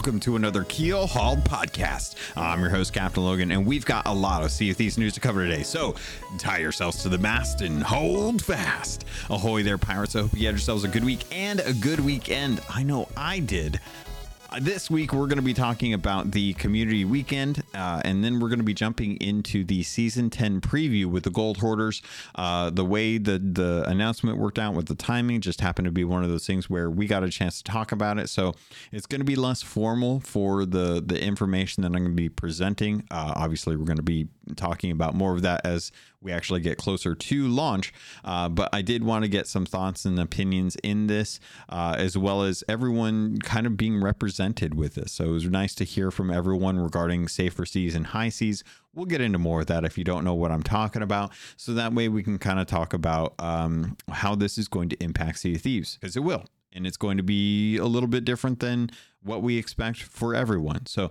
welcome to another Keelhauled podcast. I'm your host, Captain Logun, and we've got a lot of Thieves news to cover today. So tie yourselves to the mast and hold fast. Ahoy there, pirates. I hope you had yourselves a good week and a good weekend. I know I did. This week, we're going to be talking about the community weekend, uh, and then we're going to be jumping into the season 10 preview with the Gold Hoarders. Uh, the way the, the announcement worked out with the timing just happened to be one of those things where we got a chance to talk about it. So it's going to be less formal for the, the information that I'm going to be presenting. Uh, obviously, we're going to be talking about more of that as we actually get closer to launch. Uh, but I did want to get some thoughts and opinions in this, uh, as well as everyone kind of being represented with this. So it was nice to hear from everyone regarding safer seas and high seas. We'll get into more of that if you don't know what I'm talking about. So that way we can kind of talk about um, how this is going to impact Sea of Thieves, because it will. And it's going to be a little bit different than what we expect for everyone. So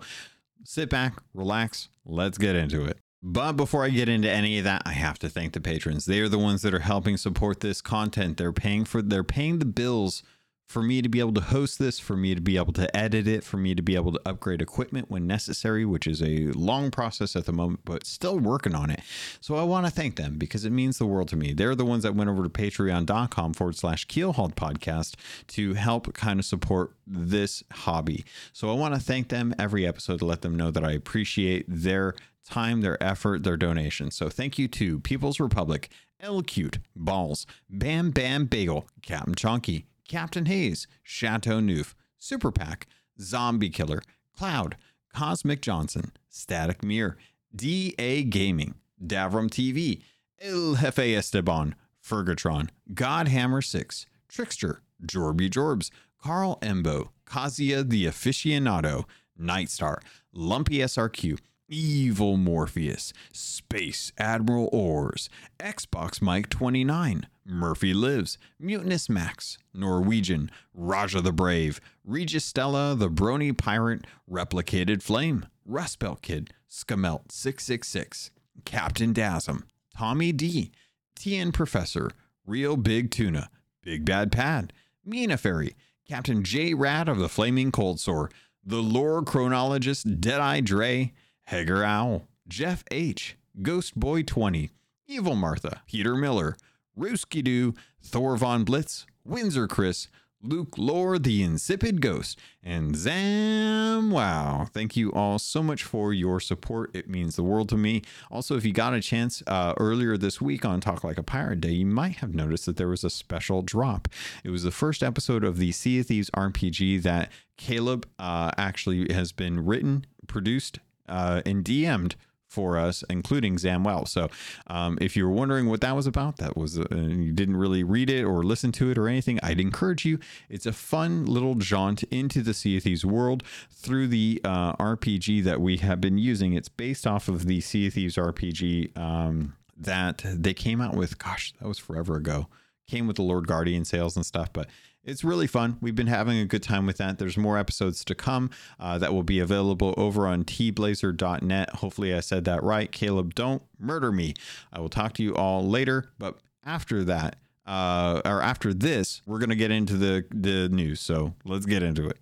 sit back, relax, let's get into it. But before I get into any of that, I have to thank the patrons. They are the ones that are helping support this content. They're paying for they're paying the bills for me to be able to host this, for me to be able to edit it, for me to be able to upgrade equipment when necessary, which is a long process at the moment, but still working on it. So I want to thank them because it means the world to me. They're the ones that went over to patreon.com forward slash keelhauled podcast to help kind of support this hobby. So I want to thank them every episode to let them know that I appreciate their time, their effort, their donation. So thank you to People's Republic, L Cute, Balls, Bam Bam Bagel, Captain Chonky, Captain Hayes, Chateau Neuf, Super Pack, Zombie Killer, Cloud, Cosmic Johnson, Static Mirror, DA Gaming, Davram TV, El Jefe Esteban, Fergatron, Godhammer 6, Trickster, Jorby Jorbs, Carl Embo, Kazia the Aficionado, Nightstar, Lumpy SRQ, Evil Morpheus, Space Admiral Ors, Xbox Mike 29, Murphy Lives, Mutinous Max, Norwegian, Raja the Brave, Registella the Brony Pirate, Replicated Flame, Rustbelt Kid, Skamelt 666, Captain Dasm, Tommy D, TN Professor, Real Big Tuna, Big Bad Pad, Mina Fairy, Captain J Rad of the Flaming Cold Sore, the Lore Chronologist Deadeye Dre, Hager Owl, Jeff H, Ghost Boy 20, Evil Martha, Peter Miller, Rooski Doo, Thor Von Blitz, Windsor Chris, Luke Lore, the Insipid Ghost, and Zam Wow. Thank you all so much for your support. It means the world to me. Also, if you got a chance uh, earlier this week on Talk Like a Pirate Day, you might have noticed that there was a special drop. It was the first episode of the Sea of Thieves RPG that Caleb uh, actually has been written, produced, uh, and DM'd for us, including Zamwell. So, um, if you were wondering what that was about, that was uh, you didn't really read it or listen to it or anything, I'd encourage you. It's a fun little jaunt into the Sea of Thieves world through the uh, RPG that we have been using. It's based off of the Sea of Thieves RPG um, that they came out with. Gosh, that was forever ago. Came with the Lord Guardian sales and stuff, but it's really fun. We've been having a good time with that. There's more episodes to come uh, that will be available over on tblazer.net. Hopefully, I said that right. Caleb, don't murder me. I will talk to you all later. But after that, uh, or after this, we're going to get into the, the news. So let's get into it.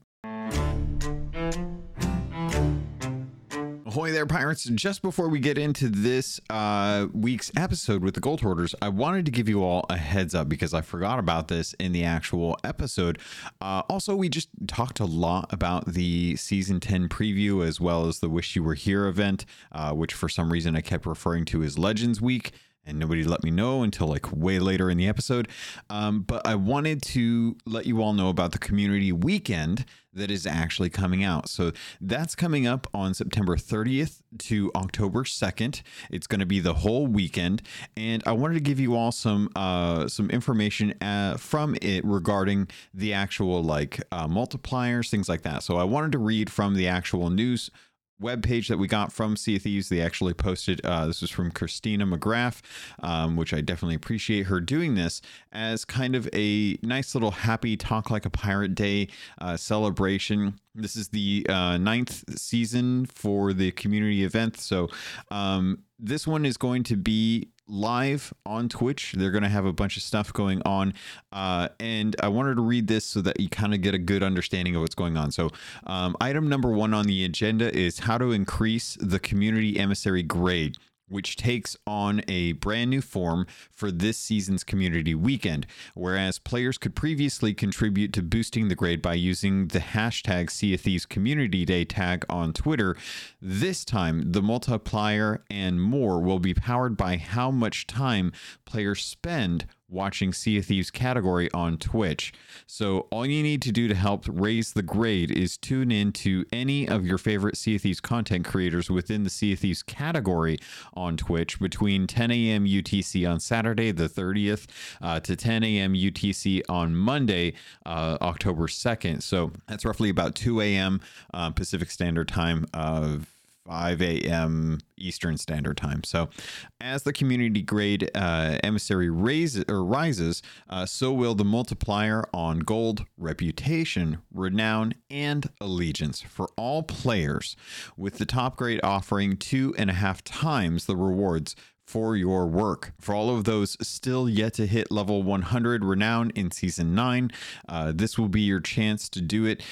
Ahoy there, pirates. Just before we get into this uh, week's episode with the Gold Hoarders, I wanted to give you all a heads up because I forgot about this in the actual episode. Uh, also, we just talked a lot about the season 10 preview as well as the Wish You Were Here event, uh, which for some reason I kept referring to as Legends Week and nobody let me know until like way later in the episode. Um, but I wanted to let you all know about the community weekend that is actually coming out. So that's coming up on September 30th to October 2nd. It's going to be the whole weekend, and I wanted to give you all some uh, some information uh, from it regarding the actual like uh, multipliers, things like that. So I wanted to read from the actual news web page that we got from Sea Thieves. They actually posted uh, this was from Christina McGrath, um, which I definitely appreciate her doing this as kind of a nice little happy talk like a pirate day uh, celebration. This is the uh, ninth season for the community event, so um, this one is going to be live on Twitch. They're going to have a bunch of stuff going on. Uh, and I wanted to read this so that you kind of get a good understanding of what's going on. So, um, item number one on the agenda is how to increase the community emissary grade which takes on a brand new form for this season's community weekend. Whereas players could previously contribute to boosting the grade by using the hashtag Sea Community Day tag on Twitter, this time the multiplier and more will be powered by how much time players spend watching Sea of Thieves category on Twitch. So all you need to do to help raise the grade is tune in to any of your favorite Sea of Thieves content creators within the Sea of Thieves category on Twitch between 10 a.m. UTC on Saturday the 30th uh, to 10 a.m. UTC on Monday, uh, October 2nd. So that's roughly about 2 a.m. Uh, Pacific Standard Time of 5 a.m. Eastern Standard Time. So, as the community grade uh, emissary raises or rises, uh, so will the multiplier on gold, reputation, renown, and allegiance for all players, with the top grade offering two and a half times the rewards for your work. For all of those still yet to hit level 100 renown in season 9, uh, this will be your chance to do it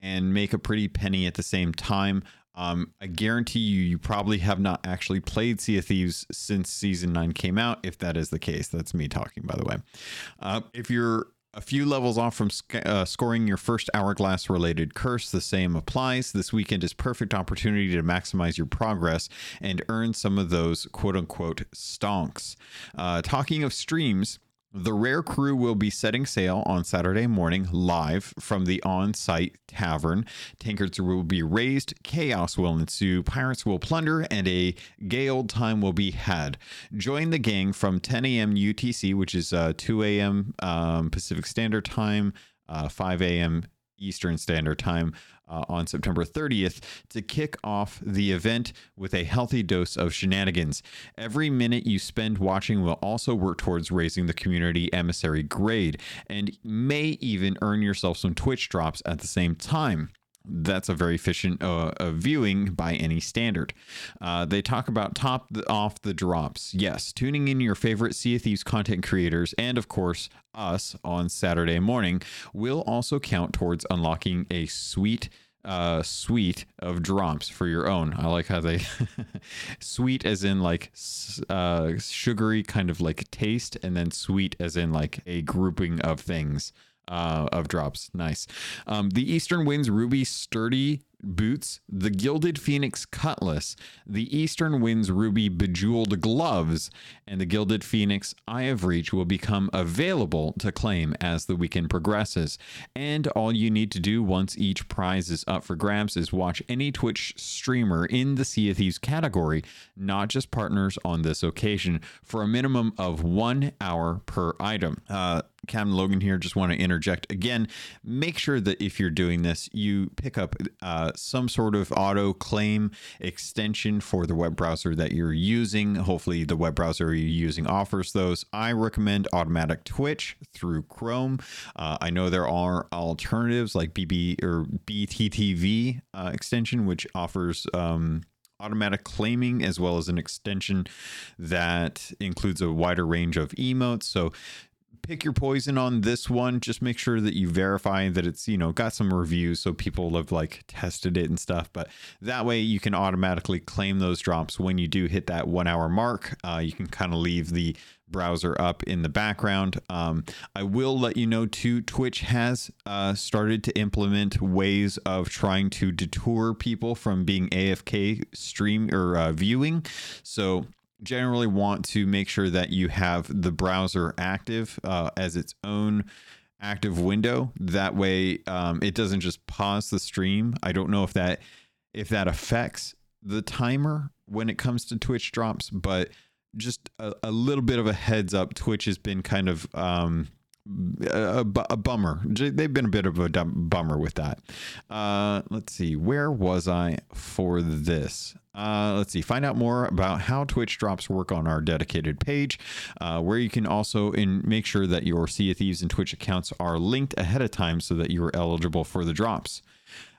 and make a pretty penny at the same time. Um, I guarantee you, you probably have not actually played Sea of Thieves since season nine came out. If that is the case, that's me talking, by the way. Uh, if you're a few levels off from uh, scoring your first hourglass related curse, the same applies. This weekend is perfect opportunity to maximize your progress and earn some of those quote unquote stonks. Uh, talking of streams, the Rare Crew will be setting sail on Saturday morning live from the on site tavern. Tankards will be raised, chaos will ensue, pirates will plunder, and a gay old time will be had. Join the gang from 10 a.m. UTC, which is uh, 2 a.m. Um, Pacific Standard Time, uh, 5 a.m. Eastern Standard Time uh, on September 30th to kick off the event with a healthy dose of shenanigans. Every minute you spend watching will also work towards raising the community emissary grade and may even earn yourself some Twitch drops at the same time that's a very efficient uh, uh, viewing by any standard. Uh, they talk about top the, off the drops. Yes, tuning in your favorite Sea of Thieves content creators and, of course, us on Saturday morning will also count towards unlocking a sweet uh suite of drops for your own i like how they sweet as in like uh sugary kind of like taste and then sweet as in like a grouping of things uh, of drops. Nice. Um, the Eastern Winds Ruby Sturdy boots, the Gilded Phoenix Cutlass, the Eastern Winds Ruby Bejeweled Gloves, and the Gilded Phoenix Eye of Reach will become available to claim as the weekend progresses. And all you need to do once each prize is up for grabs is watch any Twitch streamer in the Sea of Thieves category, not just partners on this occasion, for a minimum of one hour per item. Uh, Captain Logun here. Just want to interject again. Make sure that if you're doing this, you pick up uh, some sort of auto claim extension for the web browser that you're using. Hopefully, the web browser you're using offers those. I recommend Automatic Twitch through Chrome. Uh, I know there are alternatives like BB or BTTV uh, extension, which offers. Um, automatic claiming as well as an extension that includes a wider range of emotes. So pick your poison on this one. Just make sure that you verify that it's, you know, got some reviews so people have like tested it and stuff. But that way you can automatically claim those drops when you do hit that one hour mark. Uh, you can kind of leave the browser up in the background. Um, I will let you know too, Twitch has uh, started to implement ways of trying to detour people from being AFK stream or uh, viewing. So generally want to make sure that you have the browser active uh, as its own active window. That way, um, it doesn't just pause the stream. I don't know if that if that affects the timer when it comes to Twitch drops, but just a, a little bit of a heads up. Twitch has been kind of um, a, a, bummer. They've been a bit of a bummer with that. Uh, let's see, where was I for this? Uh, let's see, find out more about how Twitch drops work on our dedicated page, uh, where you can also in make sure that your Sea of Thieves and Twitch accounts are linked ahead of time so that you are eligible for the drops.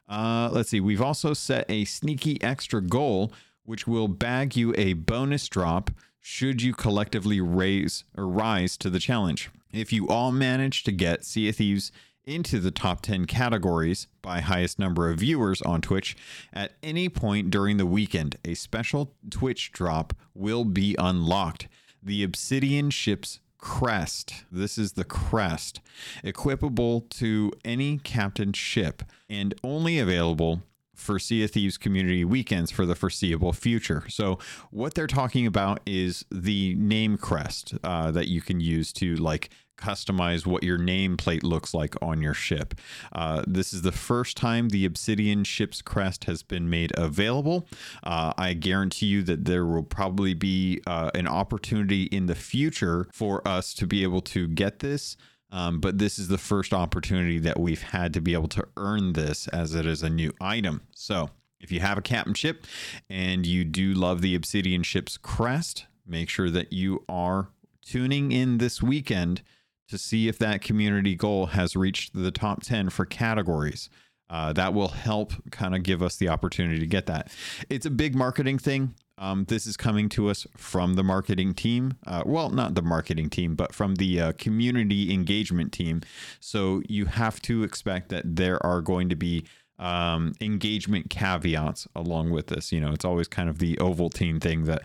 Uh, let's see, we've also set a sneaky extra goal, which will bag you a bonus drop should you collectively raise or rise to the challenge. If you all manage to get Sea of Thieves into the top 10 categories by highest number of viewers on Twitch at any point during the weekend, a special Twitch drop will be unlocked. The Obsidian Ship's crest. This is the crest, equipable to any captain ship and only available for Sea of Thieves community weekends for the foreseeable future. So, what they're talking about is the name crest uh, that you can use to like customize what your nameplate looks like on your ship. Uh, this is the first time the Obsidian ship's crest has been made available. Uh, I guarantee you that there will probably be uh, an opportunity in the future for us to be able to get this. Um, but this is the first opportunity that we've had to be able to earn this as it is a new item. So if you have a captain ship and you do love the Obsidian ship's crest, make sure that you are tuning in this weekend to see if that community goal has reached the top 10 for categories. Uh, that will help kind of give us the opportunity to get that. It's a big marketing thing. Um, this is coming to us from the marketing team. Uh, well, not the marketing team, but from the uh, community engagement team. So you have to expect that there are going to be um, engagement caveats along with this. You know, it's always kind of the Ovaltine thing that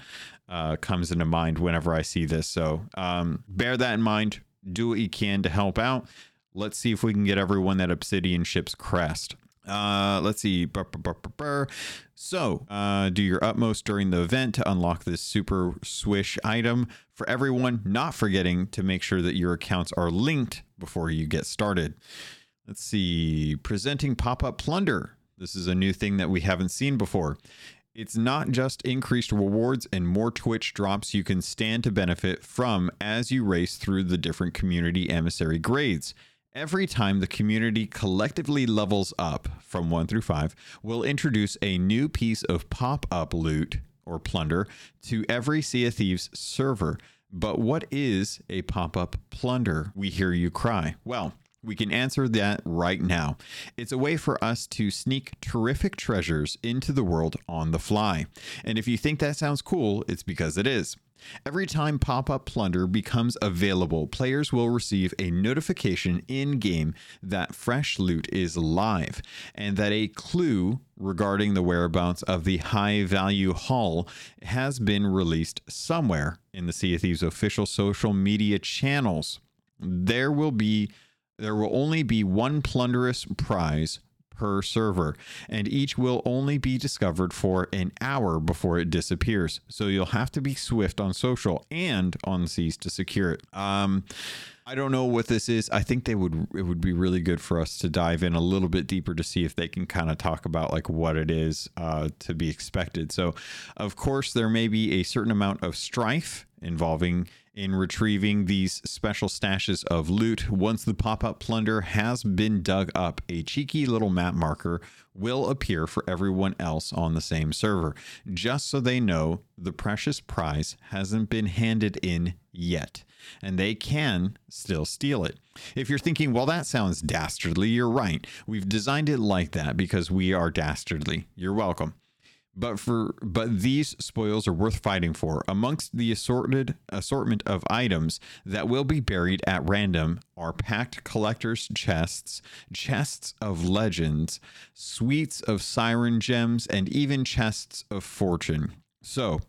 uh, comes into mind whenever I see this. So um, bear that in mind do what you can to help out. Let's see if we can get everyone that Obsidian ship's crest. Uh, let's see. Burr, burr, burr, so, uh, do your utmost during the event to unlock this super swish item for everyone, not forgetting to make sure that your accounts are linked before you get started. Let's see. Presenting pop up plunder. This is a new thing that we haven't seen before. It's not just increased rewards and more Twitch drops you can stand to benefit from as you race through the different community emissary grades. Every time the community collectively levels up from 1 through 5, we'll introduce a new piece of pop up loot or plunder to every Sea of Thieves server. But what is a pop up plunder? We hear you cry. Well, we can answer that right now. It's a way for us to sneak terrific treasures into the world on the fly. And if you think that sounds cool, it's because it is. Every time Pop Up Plunder becomes available, players will receive a notification in game that fresh loot is live and that a clue regarding the whereabouts of the high value haul has been released somewhere in the Sea of Thieves official social media channels. There will be there will only be one plunderous prize per server, and each will only be discovered for an hour before it disappears. So you'll have to be swift on social and on seas to secure it. Um, I don't know what this is. I think they would it would be really good for us to dive in a little bit deeper to see if they can kind of talk about like what it is uh, to be expected. So, of course, there may be a certain amount of strife involving in retrieving these special stashes of loot. Once the pop up plunder has been dug up, a cheeky little map marker will appear for everyone else on the same server, just so they know the precious prize hasn't been handed in yet, and they can still steal it. If you're thinking, well, that sounds dastardly, you're right. We've designed it like that because we are dastardly. You're welcome but for but these spoils are worth fighting for. Amongst the assorted assortment of items that will be buried at random are packed collectors' chests, chests of legends, suites of siren gems, and even chests of fortune. So,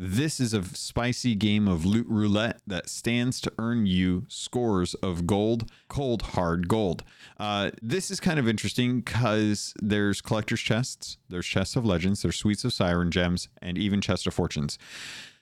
this is a spicy game of loot roulette that stands to earn you scores of gold, cold, hard gold. Uh, this is kind of interesting because there's collector's chests, there's chests of legends, there's suites of siren gems, and even chest of fortunes.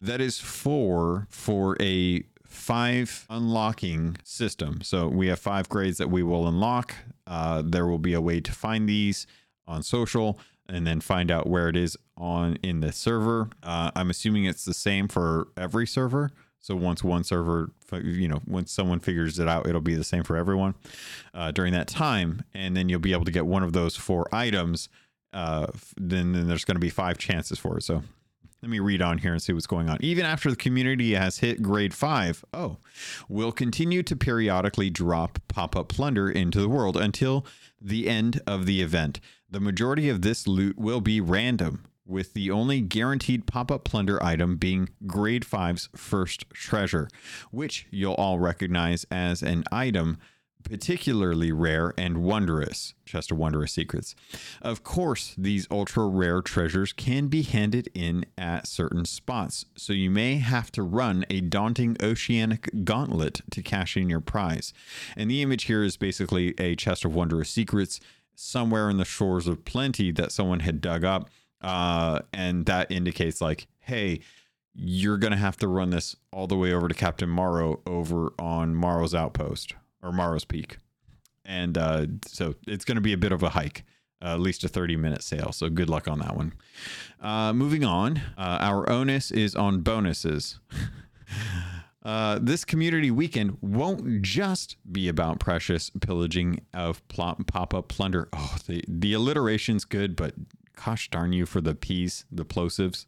That is four for a five unlocking system. So we have five grades that we will unlock. Uh, there will be a way to find these on social and then find out where it is on in the server. Uh, I'm assuming it's the same for every server. So once one server, you know, once someone figures it out, it'll be the same for everyone uh, during that time, and then you'll be able to get one of those four items. Uh, then, then there's going to be five chances for it. So let me read on here and see what's going on. Even after the community has hit grade five, oh, we'll continue to periodically drop pop up plunder into the world until the end of the event. The majority of this loot will be random, with the only guaranteed pop up plunder item being Grade 5's First Treasure, which you'll all recognize as an item particularly rare and wondrous. Chest of Wondrous Secrets. Of course, these ultra rare treasures can be handed in at certain spots, so you may have to run a daunting oceanic gauntlet to cash in your prize. And the image here is basically a Chest of Wondrous Secrets somewhere in the shores of plenty that someone had dug up. Uh, and that indicates, like, hey, you're to have to run this all the way over to Captain Morrow over on Morrow's Outpost or Morrow's Peak. And uh, so it's to be a bit of a hike, uh, at least a 30 minute sail. So good luck on that one. Uh, moving on, uh, our onus is on bonuses. Uh, this community weekend won't just be about precious pillaging of pop up plunder. Oh, the, the alliteration's good, but gosh darn you for the P's, the plosives.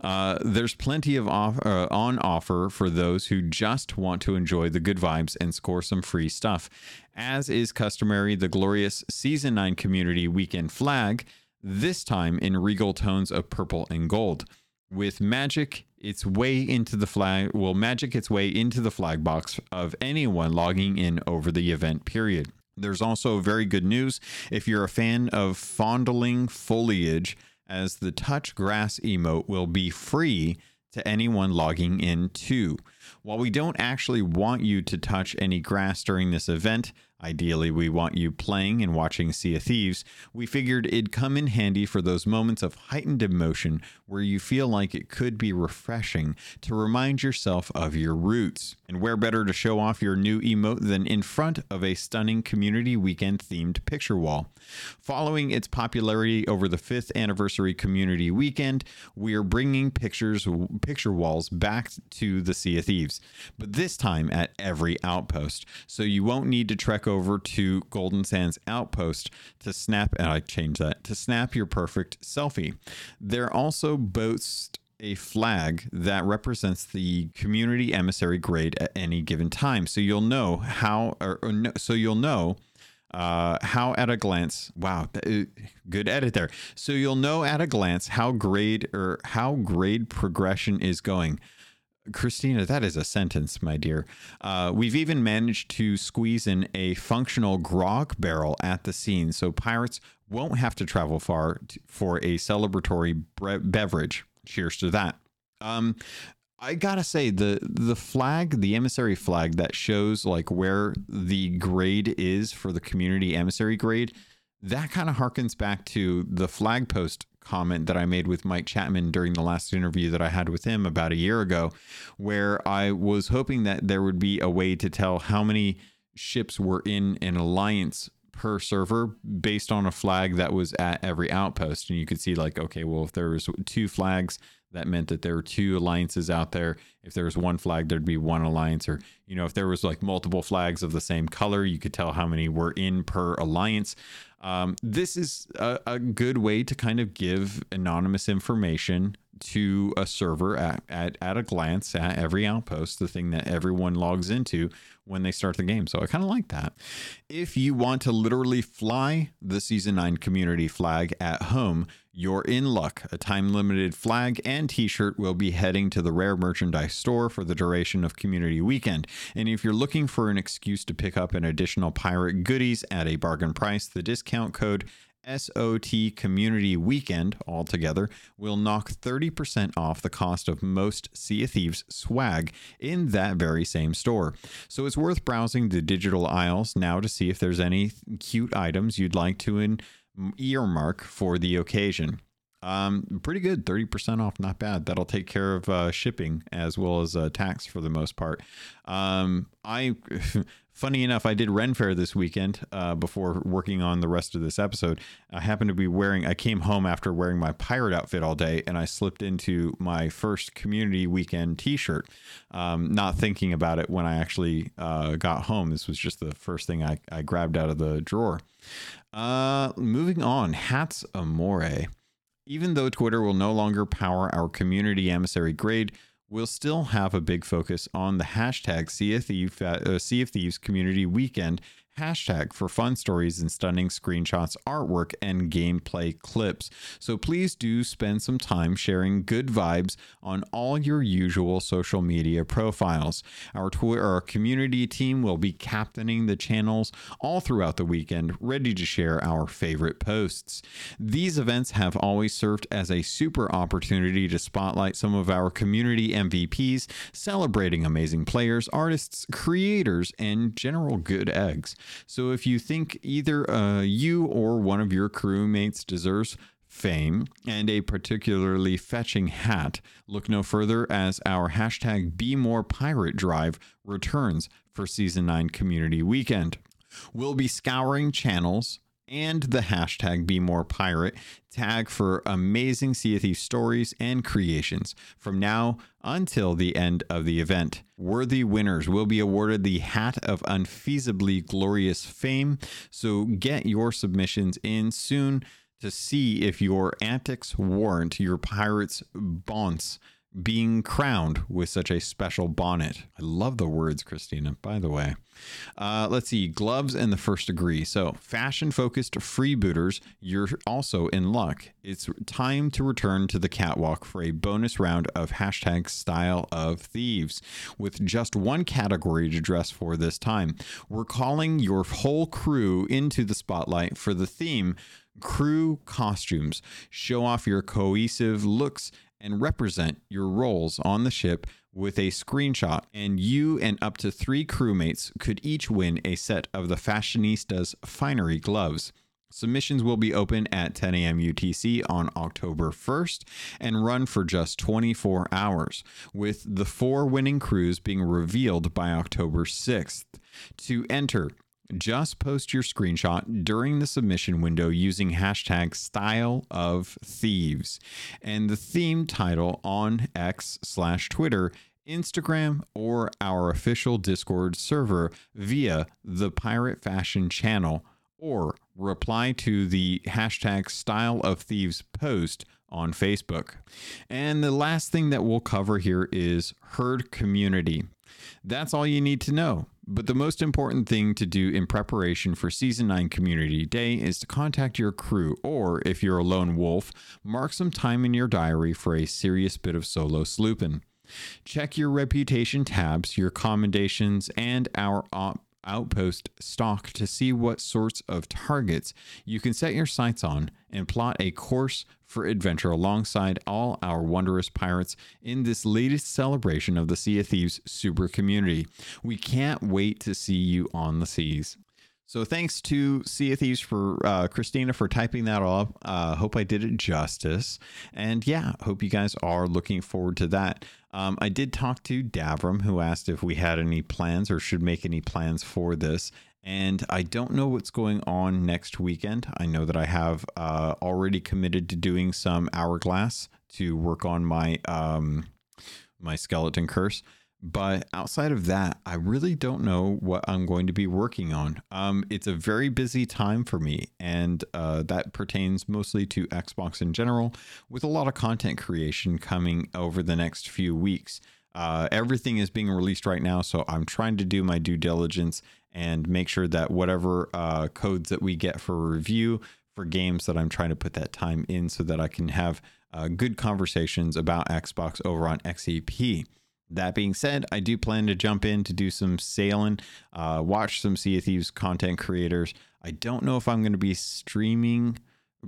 Uh, there's plenty of off, uh, on offer for those who just want to enjoy the good vibes and score some free stuff. As is customary, the glorious Season 9 Community Weekend flag, this time in regal tones of purple and gold. With magic its way into the flag, will magic its way into the flag box of anyone logging in over the event period. There's also very good news if you're a fan of fondling foliage as the touch grass emote will be free to anyone logging in too. While we don't actually want you to touch any grass during this event, Ideally, we want you playing and watching Sea of Thieves. We figured it'd come in handy for those moments of heightened emotion where you feel like it could be refreshing to remind yourself of your roots. And where better to show off your new emote than in front of a stunning community weekend themed picture wall? Following its popularity over the 5th anniversary community weekend, we are bringing pictures picture walls back to the Sea of Thieves, but this time at every outpost. So you won't need to trek over to Golden Sands Outpost to snap, and I changed that, to snap your perfect selfie. There also boasts a flag that represents the community emissary grade at any given time. So you'll know how, or, or no, so you'll know uh, how at a glance, wow, uh, good edit there. So you'll know at a glance how grade or how grade progression is going. Christina, that is a sentence, my dear. Uh, we've even managed to squeeze in a functional grog barrel at the scene, so pirates won't have to travel far to, for a celebratory bre- beverage. Cheers to that. Um, I gotta say the the flag, the emissary flag that shows like where the grade is for the community emissary grade, that kind of harkens back to the flag post comment that I made with Mike Chapman during the last interview that I had with him about a year ago, where I was hoping that there would be a way to tell how many ships were in an alliance per server based on a flag that was at every outpost. And you could see, like, okay, well, if there was two flags, that meant that there were two alliances out there. If there was one flag, there'd be one alliance. Or, you know, if there was like multiple flags of the same color, you could tell how many were in per alliance. Um, this is a, a, good way to kind of give anonymous information to a server at, at, at a glance at every outpost, the thing that everyone logs into when they start the game. So I kind of like that. If you want to literally fly the Season 9 community flag at home, you're in luck. A time limited flag and t shirt will be heading to the Rare Merchandise store for the duration of Community Weekend. And if you're looking for an excuse to pick up an additional pirate goodies at a bargain price, the discount code SOT Community Weekend altogether will knock 30% off the cost of most Sea of Thieves swag in that very same store. So it's worth browsing the digital aisles now to see if there's any cute items you'd like to in- earmark for the occasion. Um, pretty good, 30% off, not bad. That'll take care of uh, shipping as well as uh, tax for the most part. Um, I, funny enough, I did Ren Fair this weekend uh, before working on the rest of this episode. I happened to be wearing, I came home after wearing my pirate outfit all day and I slipped into my first community weekend t shirt, um, not thinking about it when I actually uh, got home. This was just the first thing I, I grabbed out of the drawer. Uh, moving on, hats amore. Even though Twitter will no longer power our community emissary grade, we'll still have a big focus on the hashtag Sea uh, Community Weekend hashtag for fun stories and stunning screenshots, artwork, and gameplay clips. So please do spend some time sharing good vibes on all your usual social media profiles. Our Twitter, our community team will be captaining the channels all throughout the weekend, ready to share our favorite posts. These events have always served as a super opportunity to spotlight some of our community MVPs, celebrating amazing players, artists, creators, and general good eggs. So if you think either uh, you or one of your crewmates deserves fame and a particularly fetching hat, look no further as our hashtag Be More Pirate Drive returns for Season 9 Community Weekend. We'll be scouring channels and the hashtag Be More Pirate. Tag for amazing Sea of Thieves stories and creations. From now until the end of the event. Worthy winners will be awarded the Hat of Unfeasibly Glorious Fame, so get your submissions in soon to see if your antics warrant your pirate's bonds being crowned with such a special bonnet. I love the words, Christina, by the way. Uh, let's see, gloves and the first degree. So, fashion focused freebooters, you're also in luck. It's time to return to the catwalk for a bonus round of hashtag style of thieves with just one category to dress for this time. We're calling your whole crew into the spotlight for the theme crew costumes. Show off your cohesive looks and represent your roles on the ship with a screenshot, and you and up to three crewmates could each win a set of the Fashionistas Finery gloves. Submissions will be open at 10 a.m. UTC on October 1st and run for just 24 hours, with the four winning crews being revealed by October 6th. To enter, just post your screenshot during the submission window using hashtag style of thieves and the theme title on X slash Twitter, Instagram, or our official Discord server via the Pirate Fashion channel or reply to the hashtag style of thieves post on Facebook. And the last thing that we'll cover here is herd community. That's all you need to know. But the most important thing to do in preparation for Season 9 Community Day is to contact your crew, or if you're a lone wolf, mark some time in your diary for a serious bit of solo slooping. Check your reputation tabs, your commendations, and our op- outpost stock to see what sorts of targets you can set your sights on and plot a course for adventure alongside all our wondrous pirates in this latest celebration of the Sea of Thieves super community. We can't wait to see you on the seas. So thanks to Sea of Thieves for uh, Christina for typing that up. Uh, hope I did it justice. And yeah, hope you guys are looking forward to that. Um, I did talk to Davram, who asked if we had any plans or should make any plans for this. And I don't know what's going on next weekend. I know that I have uh, already committed to doing some hourglass to work on my um, my skeleton curse. But outside of that, I really don't know what I'm going to be working on. Um, it's a very busy time for me, and uh, that pertains mostly to Xbox in general, with a lot of content creation coming over the next few weeks. Uh, everything is being released right now, so I'm trying to do my due diligence and make sure that whatever uh, codes that we get for review for games that I'm trying to put that time in so that I can have uh, good conversations about Xbox over on XEP. That being said, I do plan to jump in to do some sailing, uh, watch some Sea of Thieves content creators. I don't know if I'm going to be streaming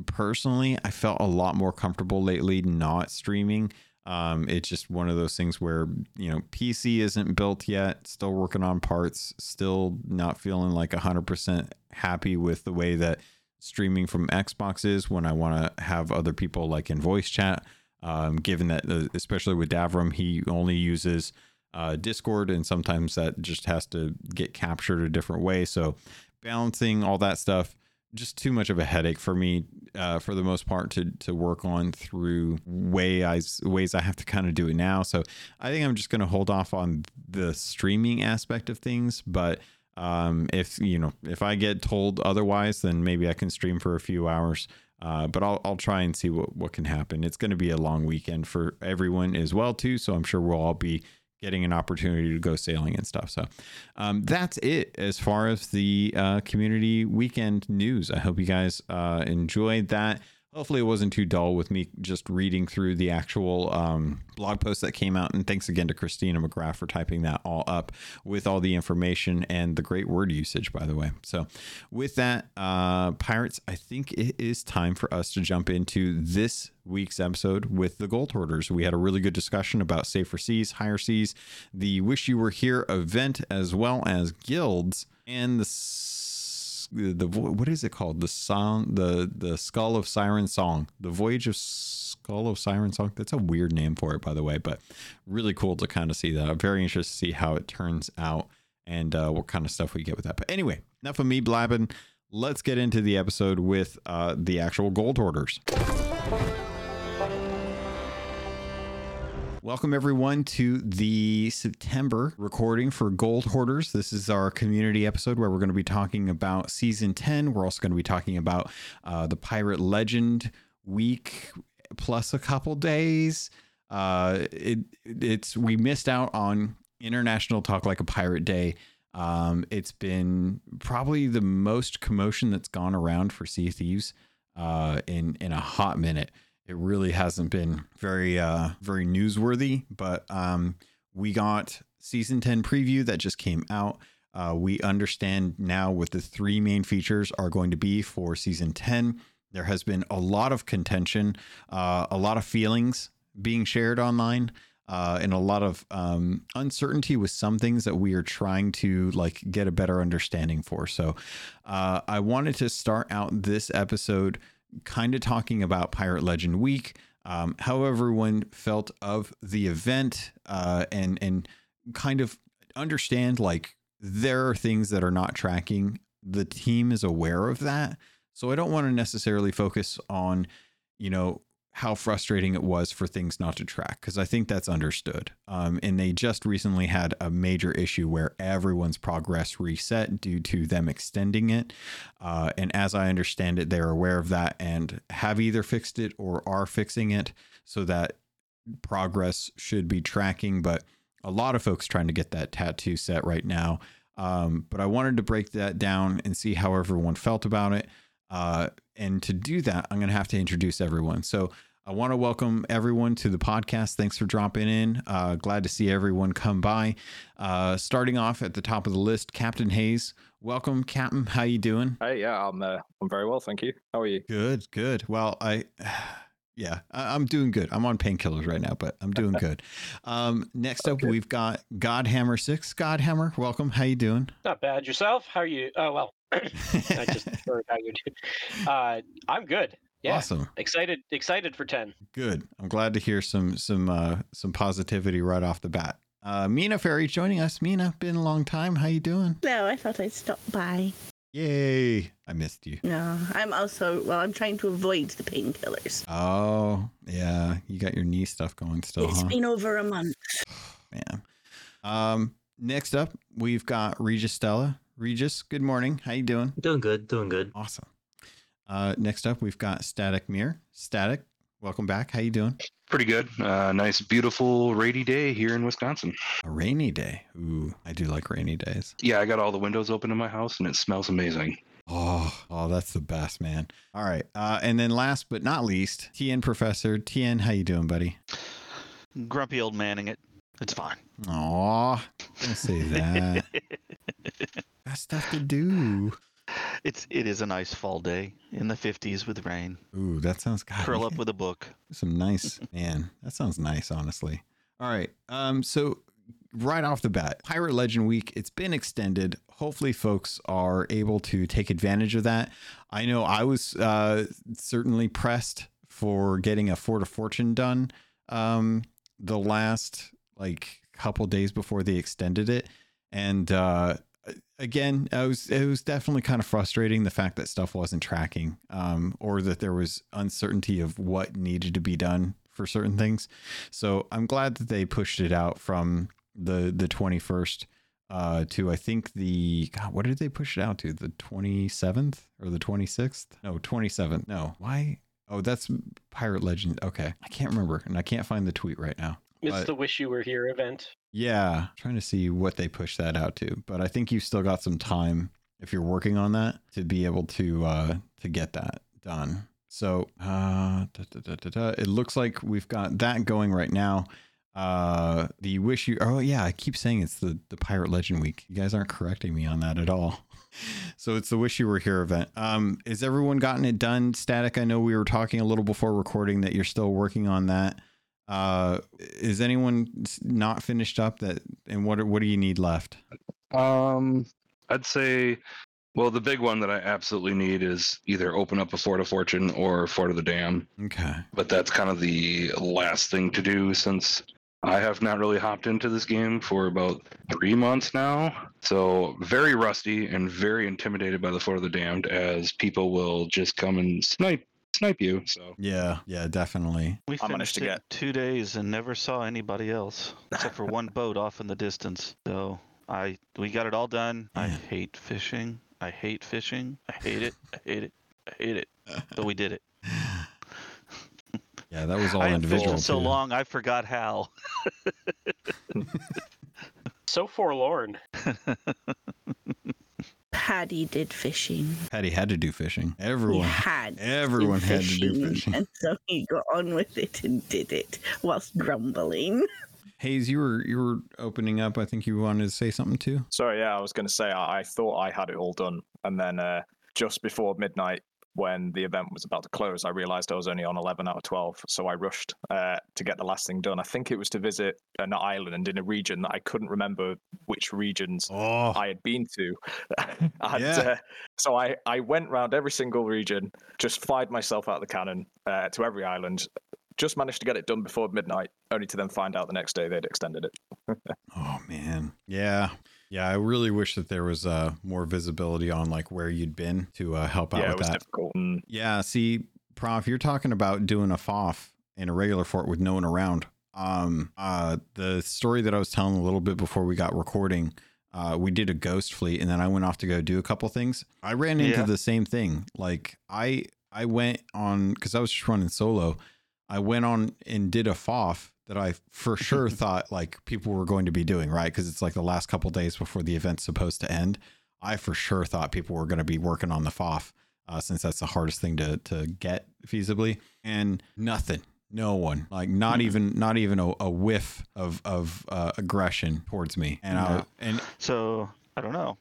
personally. I felt a lot more comfortable lately not streaming. Um, it's just one of those things where, you know, PC isn't built yet, still working on parts, still not feeling like 100% happy with the way that streaming from Xbox is when I want to have other people like in voice chat um, given that, uh, especially with Davram, he only uses uh, Discord, and sometimes that just has to get captured a different way. So, balancing all that stuff, just too much of a headache for me, uh, for the most part, to to work on through way I, ways I have to kind of do it now. So, I think I'm just going to hold off on the streaming aspect of things, but. Um, if you know, if I get told otherwise, then maybe I can stream for a few hours uh, but I'll, I'll try and see what, what can happen. It's going to be a long weekend for everyone as well, too. So I'm sure we'll all be getting an opportunity to go sailing and stuff. So um, that's it as far as the uh, community weekend news. I hope you guys uh, enjoyed that. Hopefully, it wasn't too dull with me just reading through the actual um, blog post that came out. And thanks again to Christina McGrath for typing that all up with all the information and the great word usage, by the way. So, with that, uh, Pirates, I think it is time for us to jump into this week's episode with the Gold Hoarders. We had a really good discussion about safer seas, higher seas, the Wish You Were Here event, as well as guilds and the the what is it called? The song, the the Skull of Siren song, the Voyage of Skull of Siren song. That's a weird name for it, by the way, but really cool to kind of see that. I'm very interested to see how it turns out and uh, what kind of stuff we get with that. But anyway, enough of me blabbing. Let's get into the episode with uh, the actual gold hoarders. Welcome, everyone, to the September recording for Gold Hoarders. This is our community episode where we're going to be talking about season 10. We're also going to be talking about uh, the Pirate Legend week plus a couple days. Uh, it, it's we missed out on International Talk Like a Pirate Day. Um, it's been probably the most commotion that's gone around for Sea Thieves uh, in in a hot minute it really hasn't been very uh very newsworthy but um we got season 10 preview that just came out. Uh, we understand now what the three main features are going to be for season 10 there has been a lot of contention uh, a lot of feelings being shared online uh, and a lot of um, uncertainty with some things that we are trying to like get a better understanding for. So uh, i wanted to start out this episode kind of talking about Pirate Legend Week, um, how everyone felt of the event, uh, and and kind of understand like there are things that are not tracking. The team is aware of that, so I don't want to necessarily focus on, you know, how frustrating it was for things not to track because I think that's understood. Um, and they just recently had a major issue where everyone's progress reset due to them extending it. Uh, and as I understand it, they're aware of that and have either fixed it or are fixing it so that progress should be tracking. But a lot of folks trying to get that tattoo set right now. Um, but I wanted to break that down and see how everyone felt about it. Uh, and to do that, I'm going to have to introduce everyone. So I want to welcome everyone to the podcast. Thanks for dropping in. Uh, glad to see everyone come by. Uh, starting off at the top of the list, Captain Hayes. Welcome, Captain. How you doing? Hey, yeah, I'm uh, I'm very well, thank you. How are you? Good, good. Well, I. Yeah, I'm doing good. I'm on painkillers right now, but I'm doing good. Um, next up, we've got Godhammer Six. Godhammer, welcome. How you doing? Not bad. Yourself? How are you? Oh well, I just heard how you do. Uh, I'm good. Yeah. Awesome. Excited excited for 10. Good. I'm glad to hear some some uh some positivity right off the bat. Uh Mina Ferry joining us. Mina, been a long time. How you doing? No, I thought I'd stop by. Yay. I missed you. No, I'm also well, I'm trying to avoid the painkillers. Oh, yeah. You got your knee stuff going still, It's huh? been over a month. Man. Um next up, we've got Regis Stella. Regis, good morning. How you doing? Doing good, doing good. Awesome. Uh next up, we've got Static Mirror. Static, welcome back. How you doing? Pretty good. Uh, nice, beautiful, rainy day here in Wisconsin. A rainy day. Ooh, I do like rainy days. Yeah, I got all the windows open in my house and it smells amazing. Oh, oh, that's the best, man. All right. Uh, and then last but not least, TN Professor. TN, how you doing, buddy? grumpy old manning it. It's fine. Aw, don't say that. Got stuff to do. It's it is a nice fall day in the 50s with rain. Ooh, that sounds God, Curl up with a book. some nice man. That sounds nice, honestly. All right. Um, so right off the bat, Pirate Legend Week, it's been extended. Hopefully, folks are able to take advantage of that. I know I was uh, certainly pressed for getting a Fort of Fortune done um, the last like couple days before they extended it, and uh, again, it was it was definitely kind of frustrating the fact that stuff wasn't tracking, um, or that there was uncertainty of what needed to be done for certain things. So I'm glad that they pushed it out from the the 21st uh, to I think the God, what did they push it out to? The 27th or the 26th? No, 27th. No, why? Oh, that's Pirate Legend. Okay, I can't remember, and I can't find the tweet right now. It's But- the Wish You Were Here event. Yeah, trying to see what they push that out to, but I think you've still got some time if you're working on that to be able to uh to get that done. So, uh da, da, da. it looks like we've got that going right now. Uh the wish you Oh yeah, I keep saying it's the the Pirate Legend week. You guys aren't correcting me on that at all. So it's the wish you were here event. Um is everyone gotten it done? Static, I know we were talking a little before recording that you're still working on that. Uh, is anyone not finished up that? And what are, what do you need left? Um, I'd say, well, the big one that I absolutely need is either open up a Fort of Fortune or Fort of the Damned. Okay. But that's kind of the last thing to do since I have not really hopped into this game for about three months now. So very rusty and very intimidated by the Fort of the Damned as people will just come and snipe snipe you. So Yeah. Yeah. Definitely. We I managed finished to it in get- two days and never saw anybody else except for one boat off in the distance. So I we got it all done. I hate fishing. I hate fishing. I hate it. I hate it. I hate it. But we did it. Yeah, that was all I had individual. fished so too. long I forgot how. So forlorn. Paddy did fishing. Patty had to do fishing. He Everyone. had. Everyone had to do fishing. And so he got on with it and did it whilst grumbling. Hayes, you were you were opening up. I think you wanted to say something too. Sorry, yeah, I was going to say I, I thought I had it all done, and then uh, just before midnight, when the event was about to close, I realised I was only on eleven out of twelve, so I rushed uh, to get the last thing done. I think it was to visit an island in a region that I couldn't remember which regions Oh, I had been to. and, Yeah. uh, so I, I went round every single region, just fired myself out of the cannon uh, to every island. Just managed to get it done before midnight, only to then find out the next day they'd extended it. oh man. Yeah. Yeah, I really wish that there was uh, more visibility on like where you'd been to uh, help out yeah, it with was that. difficult. Yeah, see, Prof, you're talking about doing a FOF in a regular fort with no one around. Um, uh, the story that I was telling a little bit before we got recording, uh, we did a ghost fleet, and then I went off to go do a couple things. I ran into Yeah. the same thing. Like I, I went on because I was just running solo. I went on and did a FOF that I for sure thought like people were going to be doing right because it's like the last couple days before the event's supposed to end. I for sure thought people were going to be working on the FOF uh, since that's the hardest thing to to get feasibly, and nothing. No one, like not even not even a, a whiff of of uh, aggression towards me, and I and So I don't know.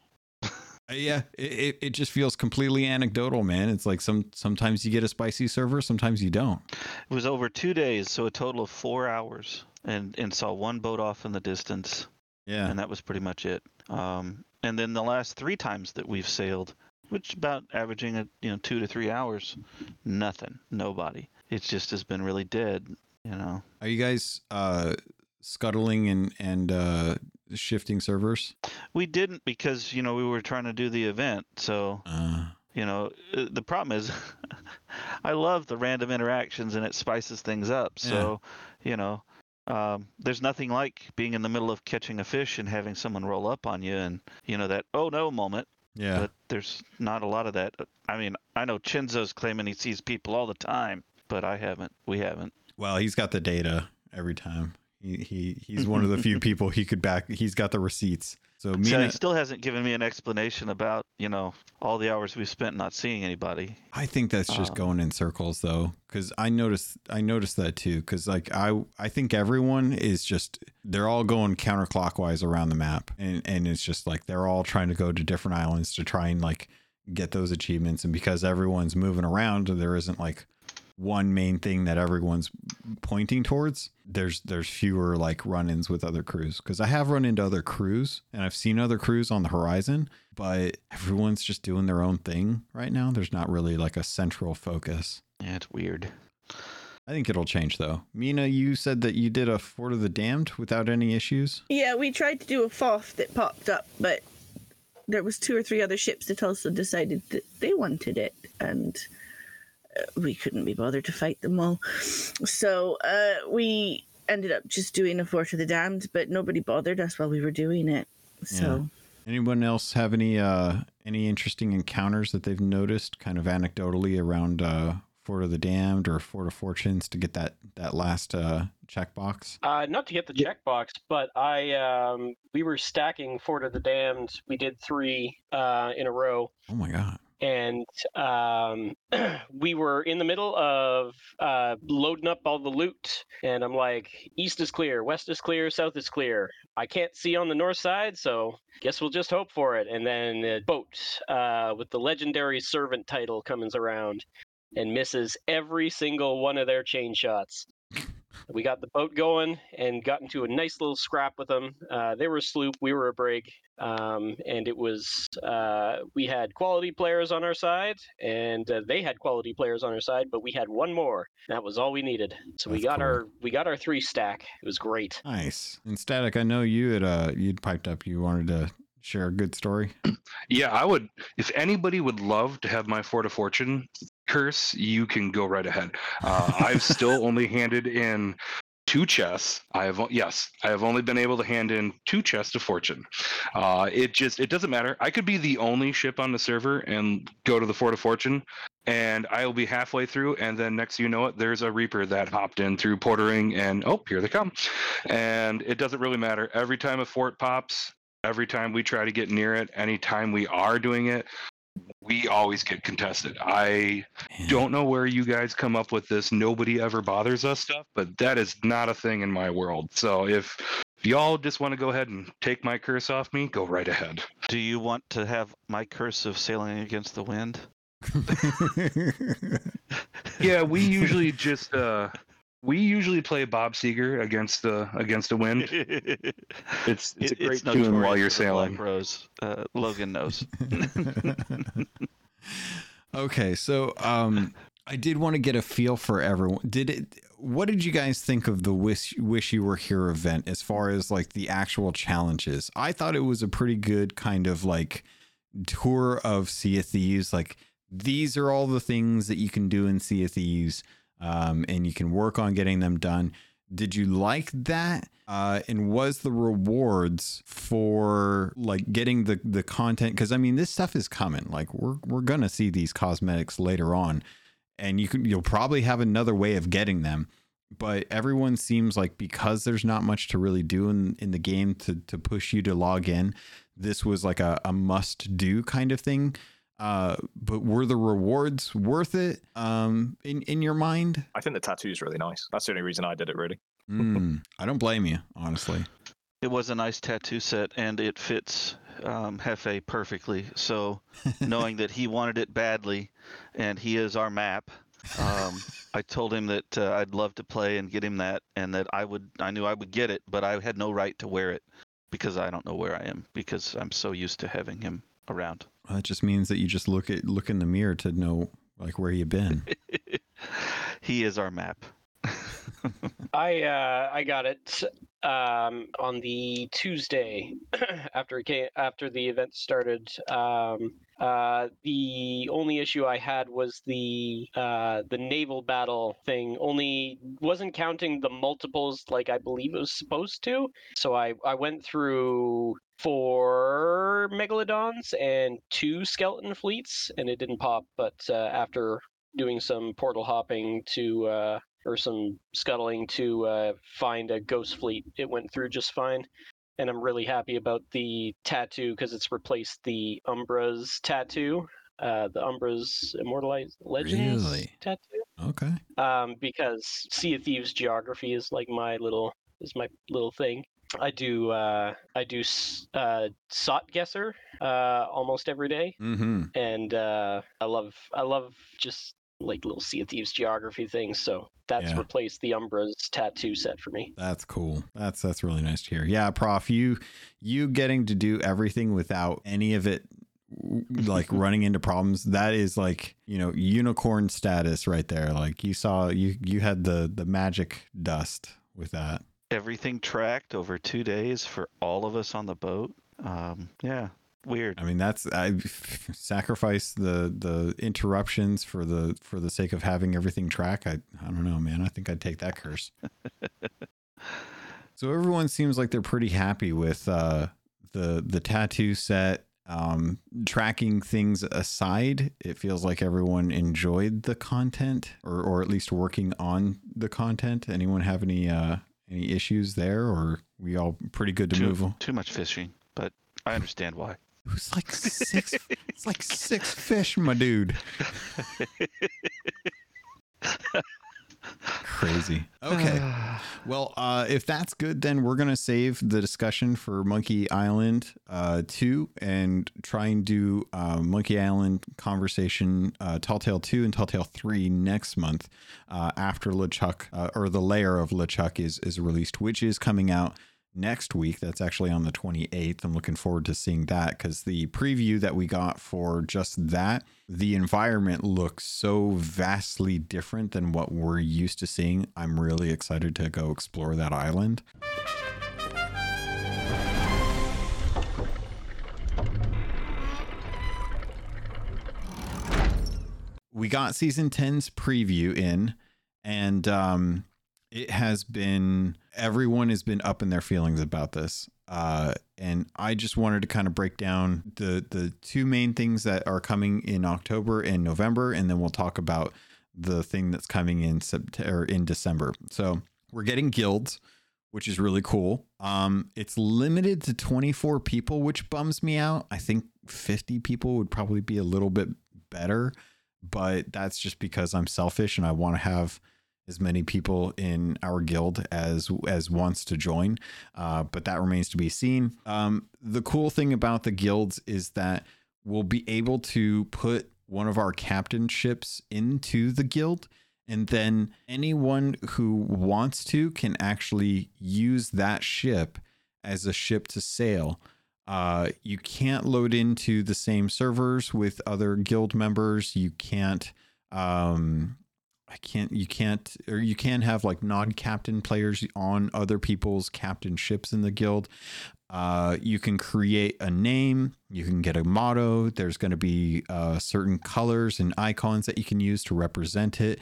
Uh, yeah, it, it, just feels completely anecdotal, man. It's like some sometimes you get a spicy server, sometimes you don't. It was over two days, so a total of four hours, and and saw one boat off in the distance, Yeah, and that was pretty much it. Um, and then the last three times that we've sailed, which about averaging a you know two to three hours, nothing, nobody. It just has been really dead, you know. are you guys uh scuttling and and uh shifting servers? We didn't because you know we were trying to do the event, so Uh, you know uh, the problem is i love the random interactions and it spices things up Yeah. so you know um, there's nothing like being in the middle of catching a fish and having someone roll up on you and you know that oh no moment yeah, but there's not a lot of that i mean i know chinzo's claiming he sees people all the time but i haven't we haven't well, he's got the data every time. He he he's one of the few people he could back. He's got the receipts. So so he still hasn't given me an explanation about you know all the hours we've spent not seeing anybody I think that's just Um, going in circles though, because I noticed I noticed that too. Because like I I think everyone is just they're all going counterclockwise around the map, and and it's just like they're all trying to go to different islands to try and like get those achievements. And because everyone's moving around, there isn't like one main thing that everyone's pointing towards. There's there's fewer like run-ins with other crews because I have run into other crews and I've seen other crews on the horizon, but everyone's just doing their own thing right now. There's not really like a central focus. yeah it's weird I think it'll change though. Mina, you said that you did a Fort of the Damned without any issues. Yeah, we tried to do a FOF that popped up, but there was two or three other ships that also decided that they wanted it, and we couldn't be bothered to fight them all. So uh, we ended up just doing a Fort of the Damned, but nobody bothered us while we were doing it. So Anyone else have any uh any interesting encounters that they've noticed kind of anecdotally around uh Fort of the Damned or Fort of Fortunes to get that that last uh checkbox? Uh, not to get the Yeah. checkbox, but I um, we were stacking Fort of the Damned. We did three uh, in a row, Oh my god. And um, we were in the middle of uh, loading up all the loot. And I'm like, east is clear, west is clear, south is clear. I can't see on the north side, so guess we'll just hope for it. And then the boat uh, with the legendary servant title comes around and misses every single one of their chain shots. We got the boat going and got into a nice little scrap with them. Uh, they were a sloop, we were a brig, um, and it was uh, we had quality players on our side, and uh, they had quality players on our side, but we had one more. That was all we needed. So we got cool. our we got our three stack. It was great. Nice. And Static, I know you had uh you'd piped up. You wanted to share a good story. Yeah, I would. If anybody would love to have my Fort of Fortune curse, you can go right ahead. Uh, I've still only handed in two chests. I have yes, I have only been able to hand in two chests of fortune. Uh, it just it doesn't matter. I could be the only ship on the server and go to the Fort of Fortune. And I will be halfway through, and then next you know it, there's a Reaper that hopped in through portering, and oh, here they come. And it doesn't really matter. Every time a fort pops, every time we try to get near it, anytime we are doing it, we always get contested. I Man. don't know where you guys come up with this nobody ever bothers us stuff, but that is not a thing in my world. So if y'all just want to go ahead and take my curse off me, go right ahead. Do you want to have my curse of sailing against the wind? Yeah, we usually just uh we usually play Bob Seger against the against the wind. It's it's a It- great tune while you're for the Black sailing. Rose. Uh, Logun knows. okay, so um I did want to get a feel for everyone. Did it what did you guys think of the wish wish you were here event as far as like the actual challenges? I thought it was a pretty good kind of like tour of Sea of Thieves. Like these are all the things that you can do in Sea of Thieves, um, and you can work on getting them done. Did you like that? Uh, and was the rewards for like getting the the content? Because I mean, this stuff is coming. Like we're we're gonna see these cosmetics later on, and you can you'll probably have another way of getting them. But everyone seems like because there's not much to really do in, in the game to to push you to log in, this was like a, a must do kind of thing. Uh, but were the rewards worth it? Um, in in your mind? I think the tattoo is really nice. That's the only reason I did it, really. Mm, I don't blame you, honestly. It was a nice tattoo set, and it fits um, Hefe perfectly. So, knowing that he wanted it badly, and he is our map, um, I told him that uh, I'd love to play and get him that, and that I would. I knew I would get it, but I had no right to wear it because I don't know where I am because I'm so used to having him around. Well, that just means that you just look at look in the mirror to know like where you've been. he is our map. I uh, I got it um, on the Tuesday after it came, after the event started. Um, uh, the only issue I had was the uh, the naval battle thing. Only wasn't counting the multiples like I believe it was supposed to. So I I went through four megalodons and two skeleton fleets, and it didn't pop. But uh, after doing some portal hopping to uh, or some scuttling to uh, find a ghost fleet. It went through just fine. And I'm really happy about the tattoo because it's replaced the Umbra's tattoo, uh, the Umbra's Immortalized Legends Really? tattoo. Okay. Um, because Sea of Thieves geography is like my little is my little thing. I do uh, I do uh, Sot Guesser uh, almost every day Mm-hmm. and uh, I love I love just like little Sea of Thieves geography things. So that's Yeah. replaced the Umbra's tattoo set for me. That's cool. That's that's really nice to hear. Yeah, Prof, you you getting to do everything without any of it like running into problems. That is like you know unicorn status right there. Like you saw you you had the the magic dust with that. Everything tracked over two days for all of us on the boat. Um, yeah, weird. I mean, that's I sacrifice the the interruptions for the for the sake of having everything track. I I don't know, man. I think I'd take that curse. so everyone seems like they're pretty happy with uh, the the tattoo set. Um, tracking things aside, it feels like everyone enjoyed the content, or or at least working on the content. Anyone have any uh, any issues there, or we all pretty good to too, move on? too much fishing, but I understand why. It was like six. it's like six fish, my dude. Crazy. Okay. Well, uh, if that's good, then we're gonna save the discussion for Monkey Island uh, two and try and do uh, Monkey Island conversation, uh, Tall Tale two and Tall Tale three next month uh, after LeChuck uh, or the Lair of LeChuck is is released, which is coming out next week. That's actually on the 28th. I'm looking forward to seeing that because the preview that we got for just that, the environment looks so vastly different than what we're used to seeing. I'm really excited to go explore that island. We got season 10's preview in, and um, it has been everyone has been up in their feelings about this uh, and i just wanted to kind of break down the the two main things that are coming in october and november and then we'll talk about the thing that's coming in september in december. So we're getting guilds which is really cool. Um, it's limited to 24 people which bums me out. I think 50 people would probably be a little bit better but that's just because i'm selfish and i want to have as many people in our guild as as wants to join, uh, but that remains to be seen. Um, the cool thing about the guilds is that we'll be able to put one of our captainships into the guild, and then anyone who wants to can actually use that ship as a ship to sail. Uh, you can't load into the same servers with other guild members. You can't. Um, I can't you can't or you can have like non-captain players on other people's captain ships in the guild. Uh, you can create a name, you can get a motto. There's going to be uh, certain colors and icons that you can use to represent it,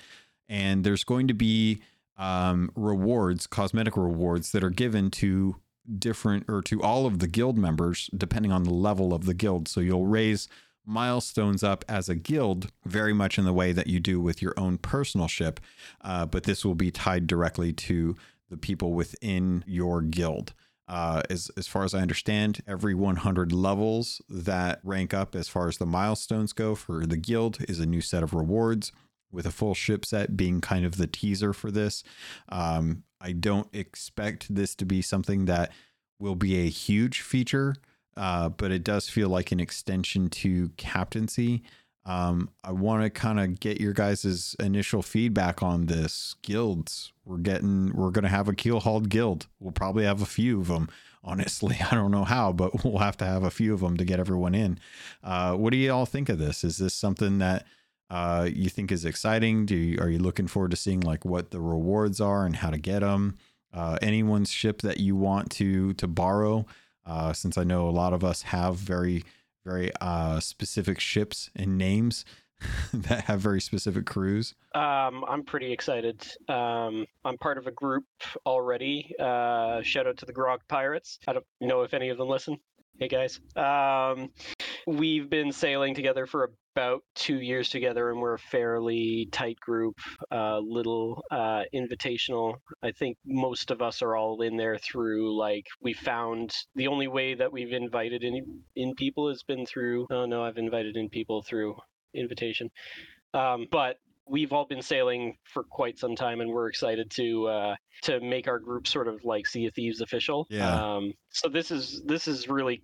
and there's going to be um, rewards, cosmetic rewards that are given to different or to all of the guild members depending on the level of the guild. So you'll raise milestones up as a guild, very much in the way that you do with your own personal ship. Uh, but this will be tied directly to the people within your guild. Uh, as as far as I understand, every 100 levels that rank up as far as the milestones go for the guild is a new set of rewards. With a full ship set being kind of the teaser for this, um, I don't expect this to be something that will be a huge feature uh, but it does feel like an extension to captaincy. Um, I want to kind of get your guys' initial feedback on this. Guilds, we're getting, we're going to have a Keelhauled guild. We'll probably have a few of them. Honestly, I don't know how, but we'll have to have a few of them to get everyone in. Uh, what do you all think of this? Is this something that uh, you think is exciting? Do you, are you looking forward to seeing like what the rewards are and how to get them? Uh, anyone's ship that you want to to borrow? Uh, since I know a lot of us have very, very uh, specific ships and names that have very specific crews. Um, I'm pretty excited. Um, I'm part of a group already. Uh, shout out to the Grog Pirates. I don't know if any of them listen. Hey guys. Um, we've been sailing together for about two years together, and we're a fairly tight group, uh, little uh, invitational. I think most of us are all in there through like we found the only way that we've invited in in people has been through. Oh no, I've invited in people through invitation. Um, but we've all been sailing for quite some time, and we're excited to uh, to make our group sort of like Sea of Thieves official. Yeah. Um, so this is this is really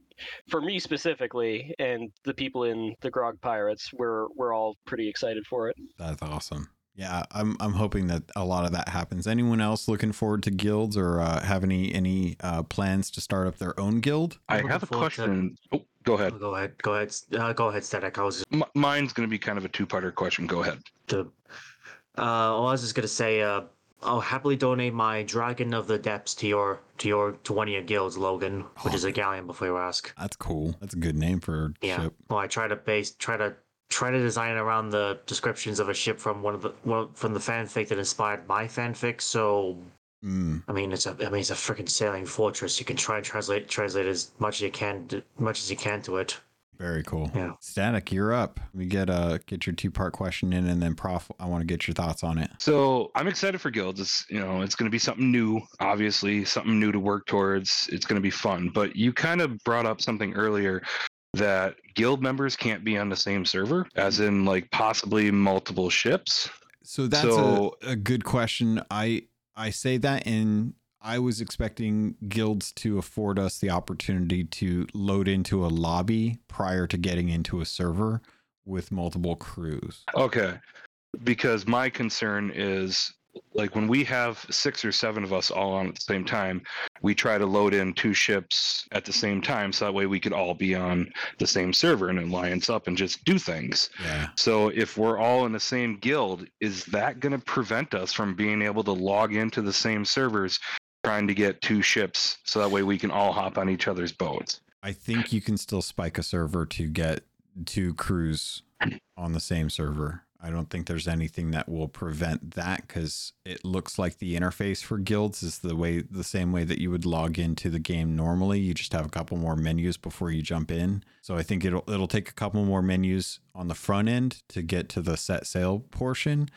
for me specifically, and the people in the Grog Pirates. We're we're all pretty excited for it. That's awesome. Yeah, I'm I'm hoping that a lot of that happens. Anyone else looking forward to guilds or uh, have any any uh, plans to start up their own guild? I have a looking forward to- question. Oh, go ahead. Oh, Go ahead. Go ahead. Uh, go ahead, Static. I was just M- mine's going to be kind of a two-parter question. Go ahead. the. Uh, well, I was just gonna say. Uh, I'll happily donate my Dragon of the Depths to your to your to one of your guilds, Logun, which is a galleon. Before you ask. That's cool. That's a good name for Yeah. ship. Well, I try to base try to try to design around the descriptions of a ship from one of the one from the fanfic that inspired my fanfic. So Mm, I mean, it's a I mean, it's a freaking sailing fortress. You can try and translate translate as much as you can to, much as you can to it. Very cool. Yeah. Static, you're up. We get uh get your two part question in, and then Prof, I want to get your thoughts on it. So I'm excited for guilds. It's you know it's going to be something new, obviously something new to work towards. It's going to be fun. But you kind of brought up something earlier that guild members can't be on the same server, as in like possibly multiple ships. So that's So- a, a good question. I I say that and I was expecting guilds to afford us the opportunity to load into a lobby prior to getting into a server with multiple crews. Okay. Because my concern is like when we have six or seven of us all on at the same time, we try to load in two ships at the same time so that way we could all be on the same server and alliance up and just do things. Yeah. So if we're all in the same guild, is that going to prevent us from being able to log into the same servers trying to get two ships so that way we can all hop on each other's boats? I think you can still spike a server to get two crews on the same server. I don't think there's anything that will prevent that because it looks like the interface for guilds is the way the same way that you would log into the game normally. You just have a couple more menus before you jump in. So I think it'll it'll take a couple more menus on the front end to get to the set sail portion.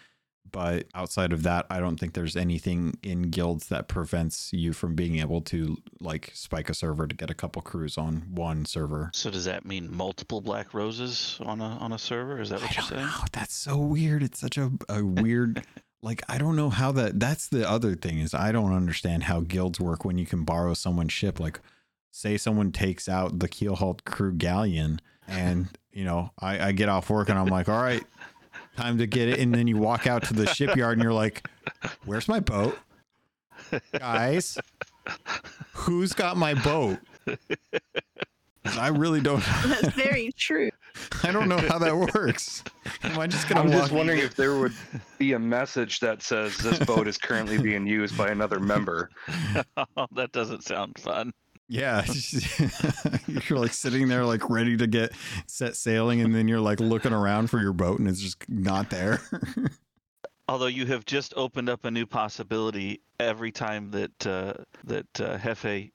But outside of that, I don't think there's anything in guilds that prevents you from being able to like spike a server to get a couple crews on one server. So does that mean multiple black roses on a on a server? Is that I what you're don't saying? know. That's so weird. It's such a, a weird like I don't know how that that's the other thing is I don't understand how guilds work when you can borrow someone's ship. Like say someone takes out the Keelhauled crew galleon and you know, I, I get off work and I'm like, all right, time to get it. And then you walk out to the shipyard and you're like, Where's my boat? Guys, who's got my boat? I really don't That's very true. I don't know how that works. Am I just gonna I'm just wondering if there would be a message that says this boat is currently being used by another member. Oh, that doesn't sound fun. Yeah, you're like sitting there, like ready to get set sailing, and then you're like looking around for your boat, and it's just not there. Although you have just opened up a new possibility every time that uh, that uh, Hefe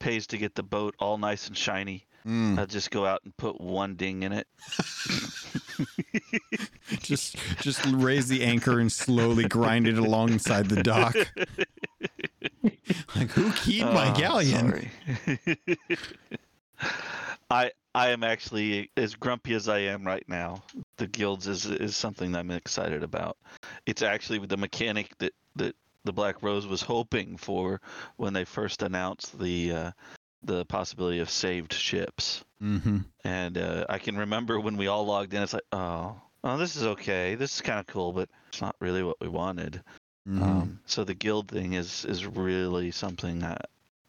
pays to get the boat all nice and shiny. Mm, I'll just go out and put one ding in it. just, just raise the anchor and slowly grind it alongside the dock. Like who keyed my Oh, galleon? sorry. I I am actually as grumpy as I am right now. The guilds is is something I'm excited about. It's actually the mechanic that that the Black Rose was hoping for when they first announced the uh, the possibility of saved ships. Mm-hmm. And uh, I can remember when we all logged in, it's like, oh, oh, this is okay. This is kind of cool, but it's not really what we wanted. Mm-hmm. Um, so the guild thing is is really something I,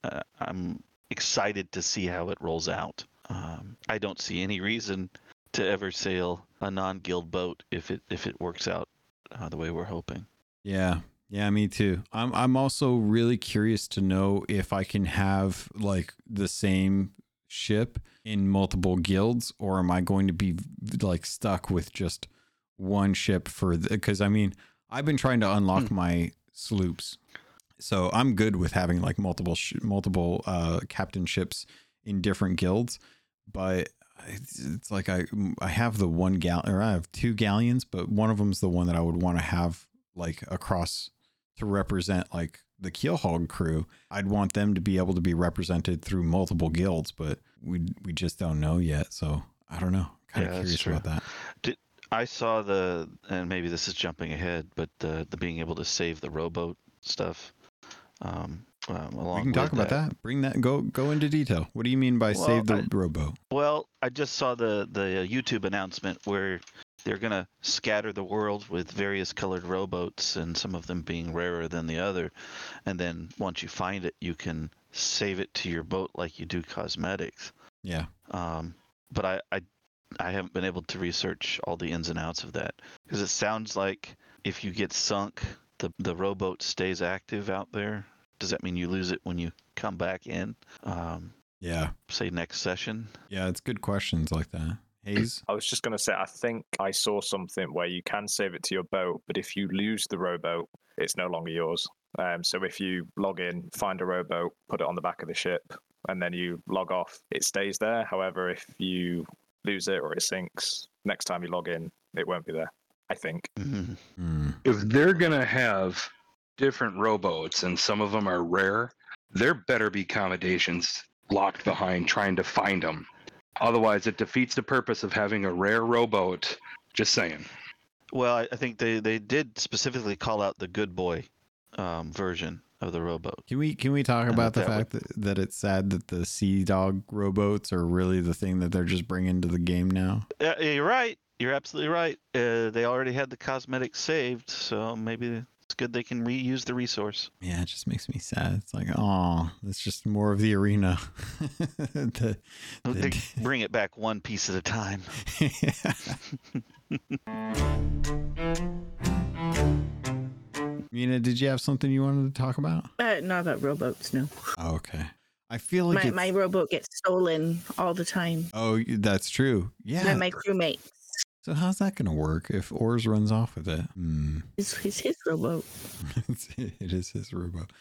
uh, I'm excited to see how it rolls out. Um, I don't see any reason to ever sail a non-guild boat if it if it works out uh, the way we're hoping. Yeah. Yeah, me too. I'm I'm also really curious to know if I can have like the same ship in multiple guilds or am I going to be like stuck with just one ship for cuz I mean, I've been trying to unlock my sloops. So I'm good with having like multiple sh- multiple uh captain ships in different guilds, but it's, it's like I I have the one gal or I have two galleons, but one of them's the one that I would want to have like across to represent like the Keelhauled crew. I'd want them to be able to be represented through multiple guilds, but we we just don't know yet. So I don't know. Kind of that's curious about that. I saw the and maybe this is jumping ahead, but the the being able to save the rowboat stuff. Um, um, along We can talk about that. Bring that. Go go into detail. What do you mean by Well, save the I- rowboat? Well, I just saw the the uh, YouTube announcement where they're gonna scatter the world with various colored rowboats, and some of them being rarer than the other. And then once you find it, you can save it to your boat like you do cosmetics. Yeah. Um, but I, I I haven't been able to research all the ins and outs of that because it sounds like if you get sunk, the the rowboat stays active out there. Does that mean you lose it when you come back in? Um, Yeah. say next session. Yeah. It's good questions like that. Hayes. I was just going to say, I think I saw something where you can save it to your boat, but if you lose the rowboat, it's no longer yours. Um, so if you log in, find a rowboat, put it on the back of the ship, and then you log off, it stays there. However, if you lose it or it sinks. Next time you log in, it won't be there. I think. Mhm. Hmm. if they're gonna have different rowboats and some of them are rare, there better be accommodations locked behind trying to find them. Otherwise, it defeats the purpose of having a rare rowboat. Just saying. Well, I, I think they, they did specifically call out the good boy um, version of the rowboat. Can we can we talk And about the that would- fact that, that it's sad that the sea dog rowboats are really the thing that they're just bringing to the game now? Yeah, you're right. You're absolutely right. Uh, they already had the cosmetics saved, so maybe it's good they can reuse the resource. Yeah, it just makes me sad. It's like, oh, it's just more of the arena. The- They the- bring it back one piece at a time. Mina, did you have something you wanted to talk about? Uh, not about rowboats, no. Oh, okay. I feel like My, my rowboat gets stolen all the time oh, that's true. Yeah. by my crewmates. So how's that going to work if Oars runs off with it? Hmm. It's, it's his rowboat. It's- it is his rowboat.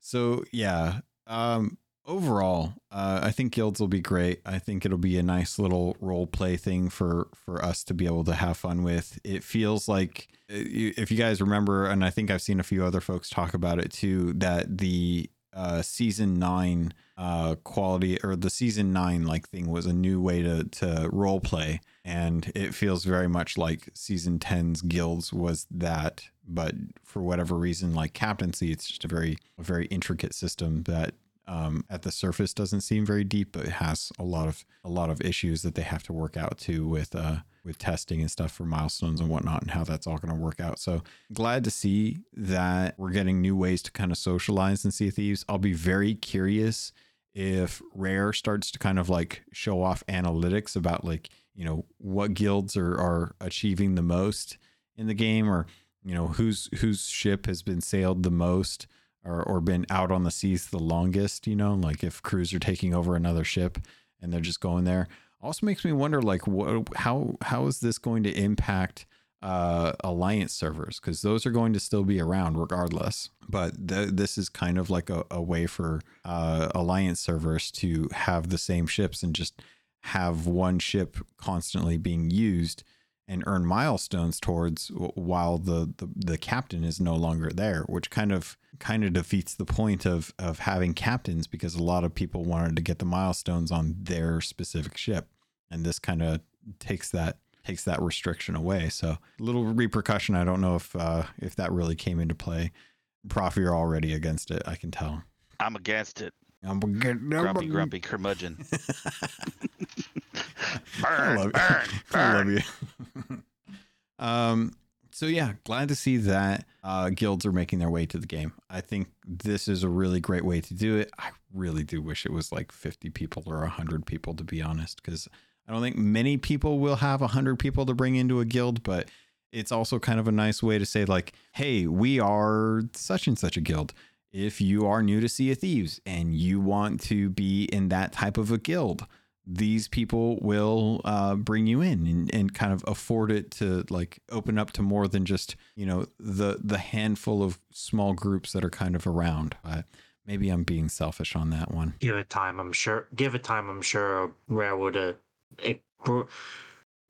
So yeah. Um. Overall, uh, I think guilds will be great. I think it'll be a nice little role play thing for for us to be able to have fun with. It feels like uh, if you guys remember, and I think I've seen a few other folks talk about it too, that the uh, season nine uh, quality or the season nine like thing was a new way to to role play, and it feels very much like season 10's guilds was that, but for whatever reason, like captaincy, it's just a very a very intricate system that um, at the surface doesn't seem very deep, but it has a lot of a lot of issues that they have to work out too with uh with testing and stuff for milestones and whatnot and how that's all going to work out. So glad to see that we're getting new ways to kind of socialize Sea of Thieves. I'll be very curious if Rare starts to kind of like show off analytics about like you know what guilds are are achieving the most in the game or you know whose whose ship has been sailed the most or or been out on the seas the longest you know like if crews are taking over another ship and they're just going there. Also makes me wonder like what how how is this going to impact uh alliance servers? Because those are going to still be around regardless. But th- this is kind of like a, a way for uh alliance servers to have the same ships and just have one ship constantly being used and earn milestones towards while the, the the captain is no longer there which kind of kind of defeats the point of of having captains because a lot of people wanted to get the milestones on their specific ship. And this kind of takes that takes that restriction away. So little repercussion. I don't know if uh if that really came into play. Prof you're already against it i can tell. I'm against it. I'm Grumpy, grumpy curmudgeon. I Burn, love, burn, I love you. um, so yeah, glad to see that uh, guilds are making their way to the game. I think this is a really great way to do it. I really do wish it was like 50 people or 100 people, to be honest, because I don't think many people will have 100 people to bring into a guild, but it's also kind of a nice way to say, like, hey, we are such and such a guild. If you are new to Sea of Thieves and you want to be in that type of a guild, these people will uh, bring you in and, and kind of afford it to like open up to more than just you know the the handful of small groups that are kind of around. But maybe I'm being selfish on that one. Give it time, I'm sure. Give it time, I'm sure Rare would uh,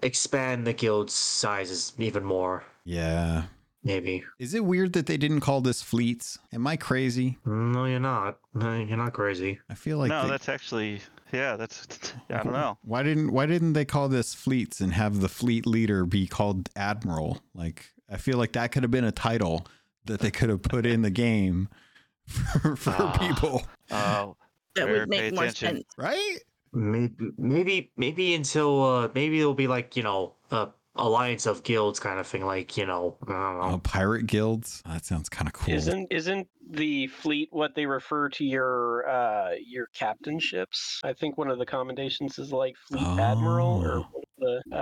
expand the guild sizes even more. Yeah. Maybe. Is it weird that they didn't call this fleets? Am I crazy? No, you're not. No, you're not crazy. I feel like no, they- that's actually yeah. That's I don't know. Why didn't Why didn't they call this fleets and have the fleet leader be called admiral? Like I feel like that could have been a title that they could have put in the game for, for Ah. people, Oh, That would make more attention. sense. right? Maybe, maybe, maybe until uh, maybe it'll be like you know, a alliance of guilds kind of thing. Like you know, I don't Oh, pirate guilds. That sounds kind of cool. Isn't isn't the fleet what they refer to your uh your captain ships? I think one of the commendations is like fleet admiral or Oh. the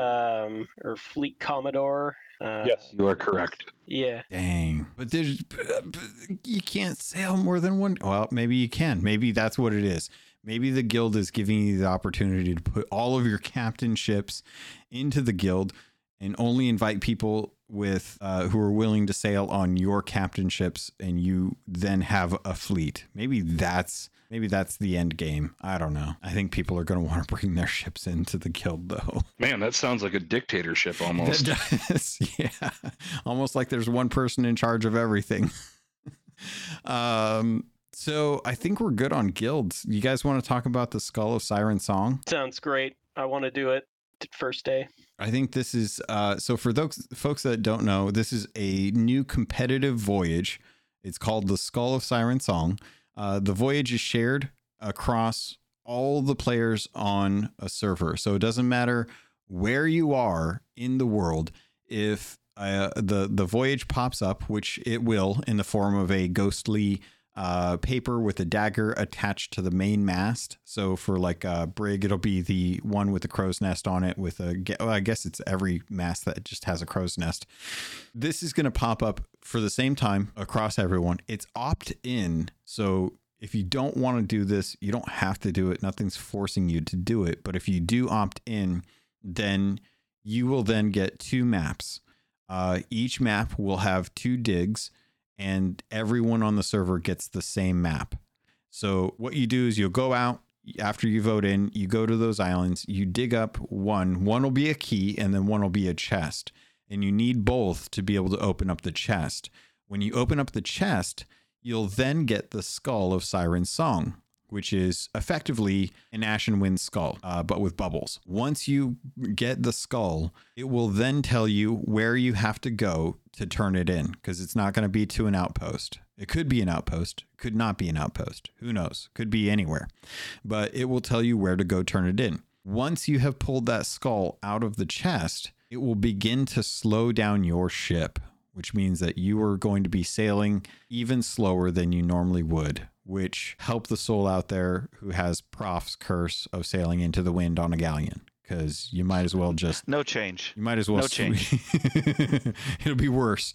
um or fleet commodore. Uh, Yes, you are correct. Yeah. Dang. But there's you can't sail more than one. Well, maybe you can. Maybe that's what it is. Maybe the guild is giving you the opportunity to put all of your captain ships into the guild and only invite people with uh, who are willing to sail on your captain ships, and you then have a fleet. Maybe that's maybe that's the end game. I don't know. I think people are going to want to bring their ships into the guild, though. Man, that sounds like a dictatorship almost. That does, yeah, almost like there's one person in charge of everything. um. So I think we're good on guilds. You guys want to talk about the Skull of Siren Song? Sounds great. I want to do it t- first day. I think this is uh, so for those folks that don't know, this is a new competitive voyage. It's called the Skull of Siren Song. Uh, the voyage is shared across all the players on a server, so it doesn't matter where you are in the world. If uh, the the voyage pops up, which it will in the form of a ghostly uh, paper with a dagger attached to the main mast. So for like a brig, it'll be the one with the crow's nest on it. With a, well, I guess it's every mast that just has a crow's nest. This is going to pop up for the same time across everyone. It's opt in, so if you don't want to do this, you don't have to do it. Nothing's forcing you to do it. But if you do opt in, then you will then get two maps. Uh, each map will have two digs and everyone on the server gets the same map. So what you do is you'll go out after you vote in, you go to those islands, you dig up one, one will be a key and then one will be a chest. And you need both to be able to open up the chest. When you open up the chest, you'll then get the skull of Siren's Song, which is effectively an Ashen Wind skull, uh, but with bubbles. Once you get the skull, it will then tell you where you have to go to turn it in because it's not going to be to an outpost. It could be an outpost, could not be an outpost. Who knows? Could be anywhere. But it will tell you where to go turn it in. Once you have pulled that skull out of the chest, it will begin to slow down your ship, which means that you are going to be sailing even slower than you normally would, which help the soul out there who has Prof's curse of sailing into the wind on a galleon. Because you might as well just No change. you might as well No change. It'll be worse.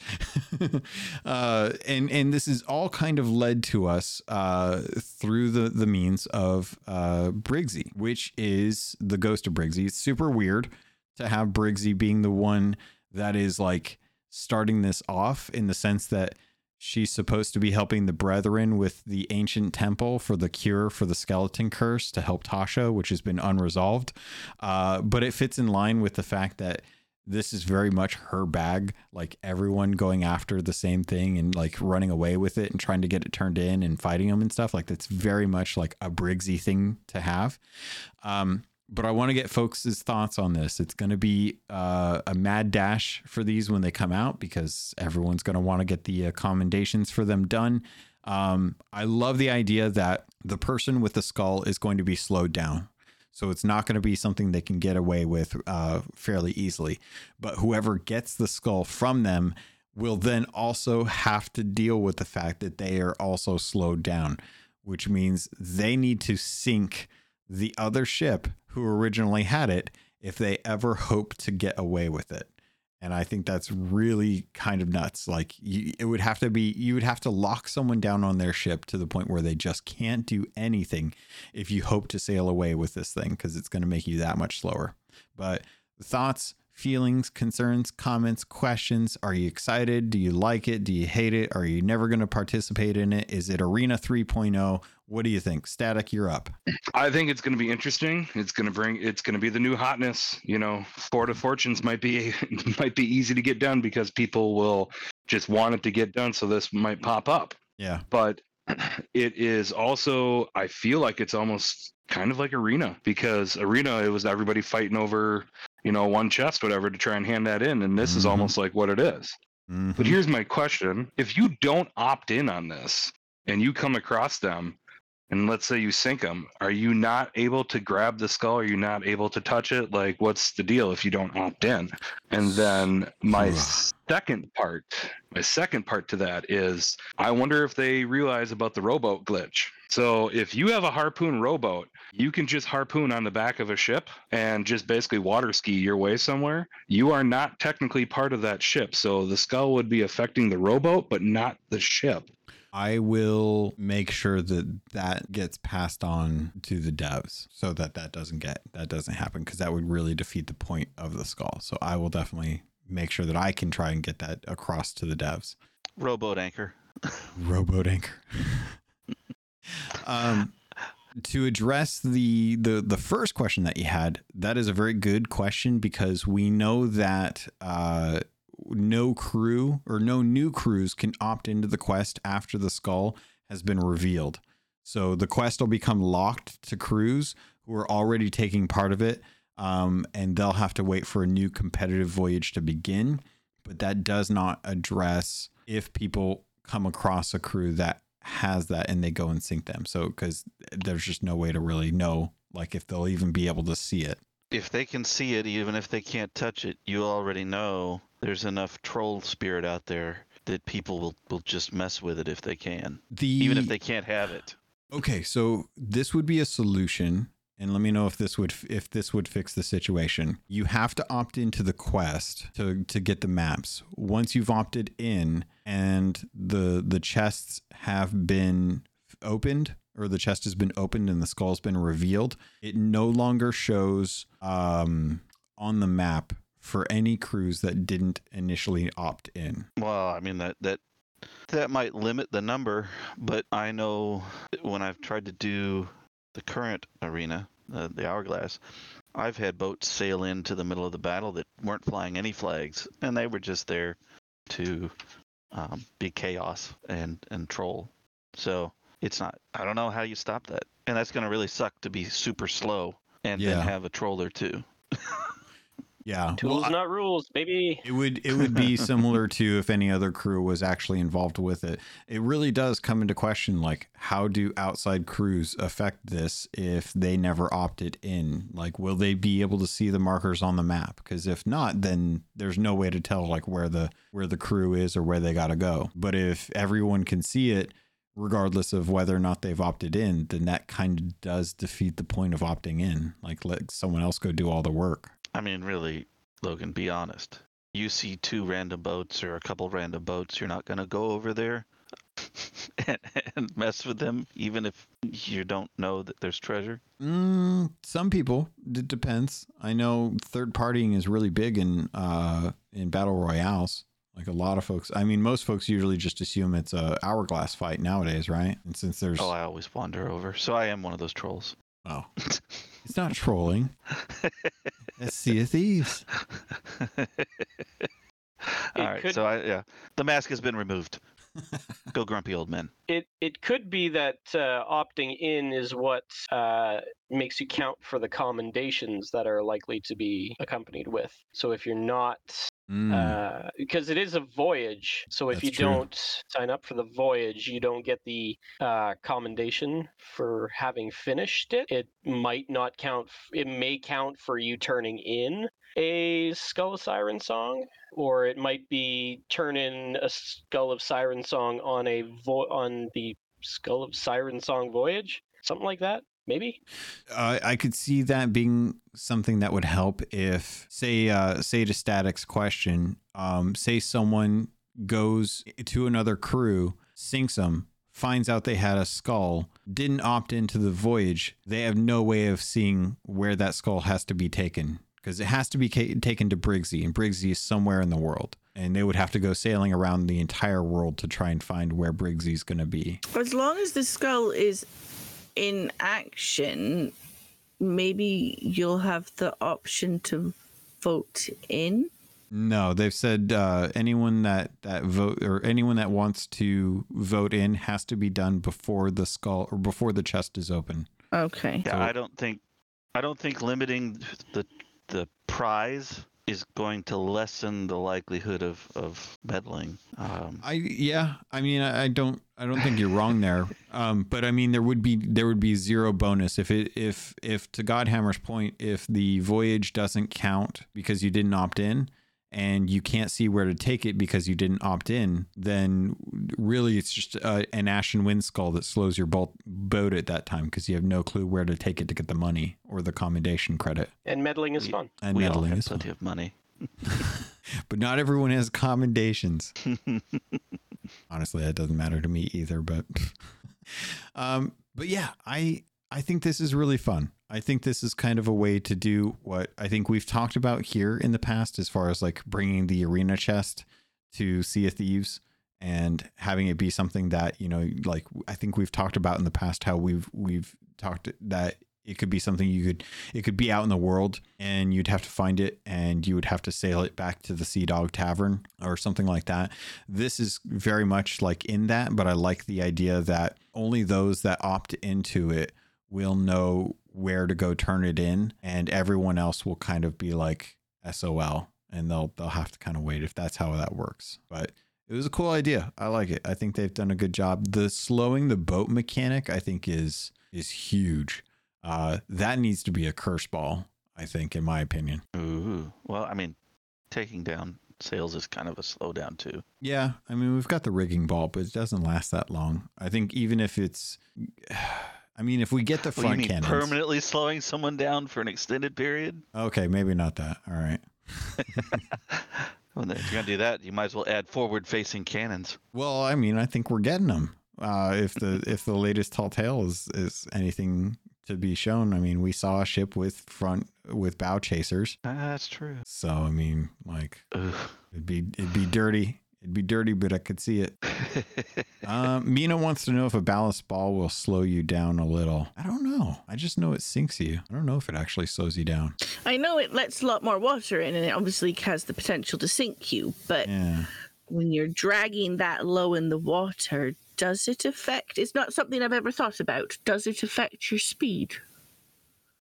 uh, and and this is all kind of led to us uh, through the the means of uh, Briggsy, which is the ghost of Briggsy. It's super weird to have Briggsy being the one that is like starting this off in the sense that she's supposed to be helping the brethren with the ancient temple for the cure for the skeleton curse to help Tasha, which has been unresolved. Uh, but it fits in line with the fact that this is very much her bag, like everyone going after the same thing and like running away with it and trying to get it turned in and fighting them and stuff. Like that's very much like a Briggsy thing to have. Um, but I want to get folks' thoughts on this. It's going to be uh, a mad dash for these when they come out because everyone's going to want to get the uh, commendations for them done. Um, I love the idea that the person with the skull is going to be slowed down. So it's not going to be something they can get away with uh, fairly easily. But whoever gets the skull from them will then also have to deal with the fact that they are also slowed down, which means they need to sink the other ship who originally had it if they ever hope to get away with it. And I think that's really kind of nuts. Like you, it would have to be, you would have to lock someone down on their ship to the point where they just can't do anything if you hope to sail away with this thing because it's going to make you that much slower. But the thoughts, feelings, concerns, comments, questions. Are you excited? Do you like it? Do you hate it? Are you never going to participate in it? Is it Arena 3.0? What do you think? Static, you're up. I think it's going to be interesting. It's going to bring. It's going to be the new hotness. You know, Fort of Fortunes might be might be easy to get done because people will just want it to get done. So this might pop up. Yeah. But it is also. I feel like it's almost kind of like Arena because Arena it was everybody fighting over you know one chest whatever to try and hand that in, and this is Mhm. almost like what it is. Mhm. But here's my question: If you don't opt in on this and you come across them, and let's say you sink them, are you not able to grab the skull? Are you not able to touch it? Like, what's the deal if you don't opt in? And then my second part, my second part to that is, I wonder if they realize about the rowboat glitch. So if you have a harpoon rowboat, you can just harpoon on the back of a ship and just basically water ski your way somewhere. You are not technically part of that ship. So the skull would be affecting the rowboat, but not the ship. I will make sure that that gets passed on to the devs so that that doesn't get that doesn't happen because that would really defeat the point of the skull. So I will definitely make sure that I can try and get that across to the devs. Rowboat anchor. Rowboat anchor. um, to address the the the first question that you had, that is a very good question because we know that uh, no crew or no new crews can opt into the quest after the skull has been revealed. So the quest will become locked to crews who are already taking part of it, um, and they'll have to wait for a new competitive voyage to begin. But that does not address if people come across a crew that has that and they go and sink them. So because there's just no way to really know like if they'll even be able to see it. If they can see it, even if they can't touch it, you already know there's enough troll spirit out there that people will, will just mess with it if they can, The even if they can't have it. Okay, so this would be a solution, and let me know if this would if this would fix the situation. You have to opt into the quest to to get the maps. Once you've opted in and the the chests have been opened or the chest has been opened and the skull's been revealed, it no longer shows um on the map for any crews that didn't initially opt in. Well, I mean that that that might limit the number, but I know when I've tried to do the current arena, uh, the hourglass, I've had boats sail into the middle of the battle that weren't flying any flags, and they were just there to um, be chaos and and troll. So it's not. I don't know how you stop that, and that's going to really suck to be super slow and Yeah. then have a troller too. Yeah. Tools, Well, I- not rules, baby. It would it would be similar to if any other crew was actually involved with it. It really does come into question like how do outside crews affect this if they never opted in? Like will they be able to see the markers on the map? Because if not, then there's no way to tell like where the where the crew is or where they got to go. But if everyone can see it regardless of whether or not they've opted in, then that kind of does defeat the point of opting in. Like let someone else go do all the work. I mean, really, Logun, be honest. You see two random boats or a couple random boats, you're not going to go over there and, and mess with them, even if you don't know that there's treasure. Mm, some people. It depends. I know third partying is really big in uh in battle royales. Like a lot of folks. I mean, most folks usually just assume it's a hourglass fight nowadays, right? And since there's Oh, I always wander over. So I am one of those trolls. oh, it's not trolling. It's Sea of Thieves. All right. could- So I, yeah, the mask has been removed. Go grumpy old men. It it could be that uh, opting in is what uh, makes you count for the commendations that are likely to be accompanied with. So if you're not Mm, uh, because it is a voyage. So if That's you true. don't sign up for the voyage, you don't get the uh, commendation for having finished it. It might not count. It may count for you turning in a Skull of Siren song, or it might be turn in a Skull of Siren song on a vo- on the Skull of Siren song voyage, something like that. Maybe. Uh, I could see that being something that would help if, say, uh, say to Static's question, um, say someone goes to another crew, sinks them, finds out they had a skull, didn't opt into the voyage. They have no way of seeing where that skull has to be taken because it has to be ca- taken to Briggsy, and Briggsy is somewhere in the world. And they would have to go sailing around the entire world to try and find where Briggsy's going to be. As long as the skull is in action, maybe you'll have the option to vote in. No, they've said uh, anyone that that vote or anyone that wants to vote in has to be done before the skull or before the chest is open. Okay. Yeah, So- I don't think I don't think limiting the the prize is going to lessen the likelihood of of meddling. Um, I yeah, I mean I, I don't I don't think you're wrong there. Um, but I mean there would be there would be zero bonus if it if if to Godhammer's point if the voyage doesn't count because you didn't opt in and you can't see where to take it because you didn't opt in, then really it's just uh, an ashen wind skull that slows your boat boat at that time because you have no clue where to take it to get the money or the commendation credit. And meddling is We- fun. And we all meddling have is fun. plenty of money. but not everyone has commendations. Honestly, that doesn't matter to me either. But, um, but yeah, I I think this is really fun. I think this is kind of a way to do what I think we've talked about here in the past, as far as like bringing the arena chest to Sea of Thieves and having it be something that you know, like I think we've talked about in the past how we've we've talked that it could be something you could it could be out in the world and you'd have to find it and you would have to sail it back to the Sea Dog Tavern or something like that. This is very much like in that, but I like the idea that only those that opt into it will know where to go turn it in and everyone else will kind of be like SOL and they'll they'll have to kind of wait if that's how that works. But it was a cool idea. I like it. I think they've done a good job. The slowing the boat mechanic I think is is huge. Uh, that needs to be a curse ball, I think, in my opinion. Ooh. Well, I mean, taking down sails is kind of a slowdown too. Yeah, I mean, we've got the rigging ball, but it doesn't last that long. I think even if it's, I mean, if we get the front mean cannons, permanently slowing someone down for an extended period? okay, maybe not that. All right. Well, if you're gonna do that, you might as well add forward-facing cannons. Well, I mean, I think we're getting them. Uh, if the if the latest tall tale is is anything to be shown, I mean, we saw a ship with front with bow chasers. Ah, That's true. So I mean, like, Ugh. it'd be it'd be dirty. It'd be dirty, but I could see it. Um, Mina wants to know if a ballast ball will slow you down a little. I don't know. I just know it sinks you. I don't know if it actually slows you down. I know it lets a lot more water in, and it obviously has the potential to sink you. But Yeah. when you're dragging that low in the water, does it affect? It's not something I've ever thought about. Does it affect your speed?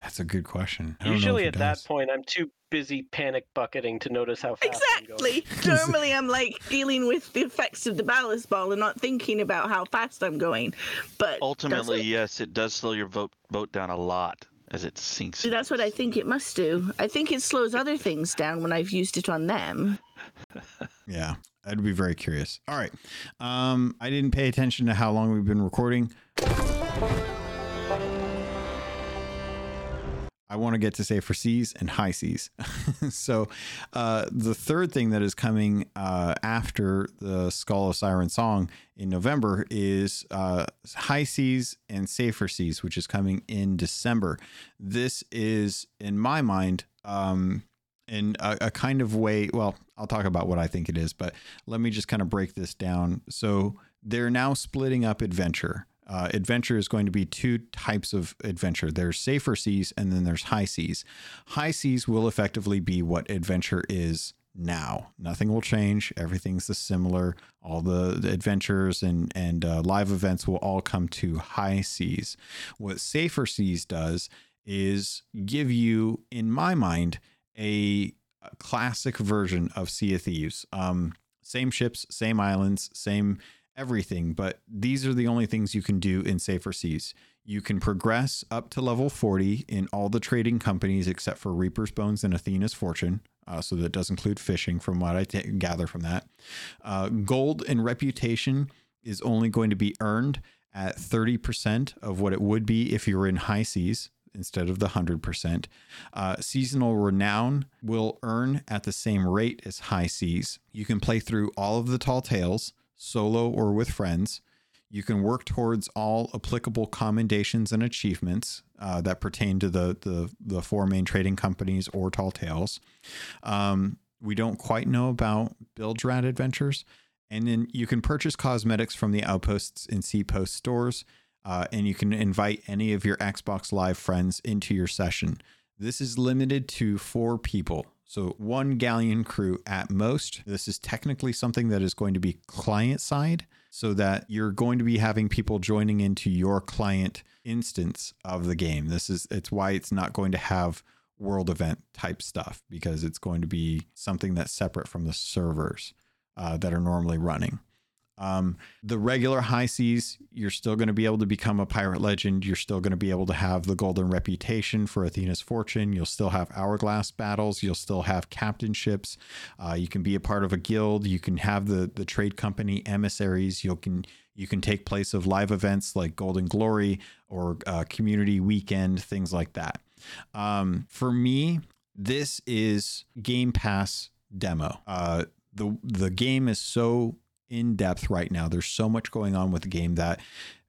That's a good question. I don't Usually it at that point, I'm too busy panic bucketing to notice how fast I'm going. Exactly. Normally, I'm like dealing with the effects of the ballast ball and not thinking about how fast I'm going. But Ultimately, it? yes, it does slow your boat boat down a lot as it sinks. That's what I think it must do. I think it slows other things down when I've used it on them. Yeah, I'd be very curious. All right. Um, I didn't pay attention to how long we've been recording. I want to get to safer seas and high seas. so, uh, the third thing that is coming uh, after the Skull of Siren song in November is uh, high seas and safer seas, which is coming in December. This is, in my mind, um, in a, a kind of way. Well, I'll talk about what I think it is, but let me just kind of break this down. So they're now splitting up adventure. Uh, adventure is going to be two types of adventure. There's safer seas and then there's high seas. High seas will effectively be what adventure is now. Nothing will change. Everything's the similar. All the, the adventures and and uh, live events will all come to high seas. What safer seas does is give you, in my mind, a, a classic version of Sea of Thieves. Um, same ships, same islands, same everything, but these are the only things you can do in safer seas. You can progress up to level 40 in all the trading companies except for Reaper's Bones and Athena's Fortune. Uh, so that does include fishing, from what I gather from that. Uh, gold and reputation is only going to be earned at 30% of what it would be if you were in high seas instead of the 100%. Uh, seasonal renown will earn at the same rate as high seas. You can play through all of the tall tales, solo or with friends. You can work towards all applicable commendations and achievements uh, that pertain to the, the the four main trading companies or tall tales. Um, we don't quite know about Bilge Rat adventures, and then you can purchase cosmetics from the outposts and Sea Post stores, uh, and you can invite any of your Xbox Live friends into your session. This is limited to four people. So one galleon crew at most. This is technically something that is going to be client side so that you're going to be having people joining into your client instance of the game. This is it's why it's not going to have world event type stuff because it's going to be something that's separate from the servers uh, that are normally running. Um, the regular high seas, you're still going to be able to become a pirate legend. You're still going to be able to have the golden reputation for Athena's fortune. You'll still have hourglass battles. You'll still have captainships. Uh, you can be a part of a guild. You can have the the trade company emissaries. You can you can take place of live events like Golden Glory or uh, Community Weekend, things like that. Um, for me, this is Game Pass demo. Uh, the the game is so in depth right now. There's so much going on with the game that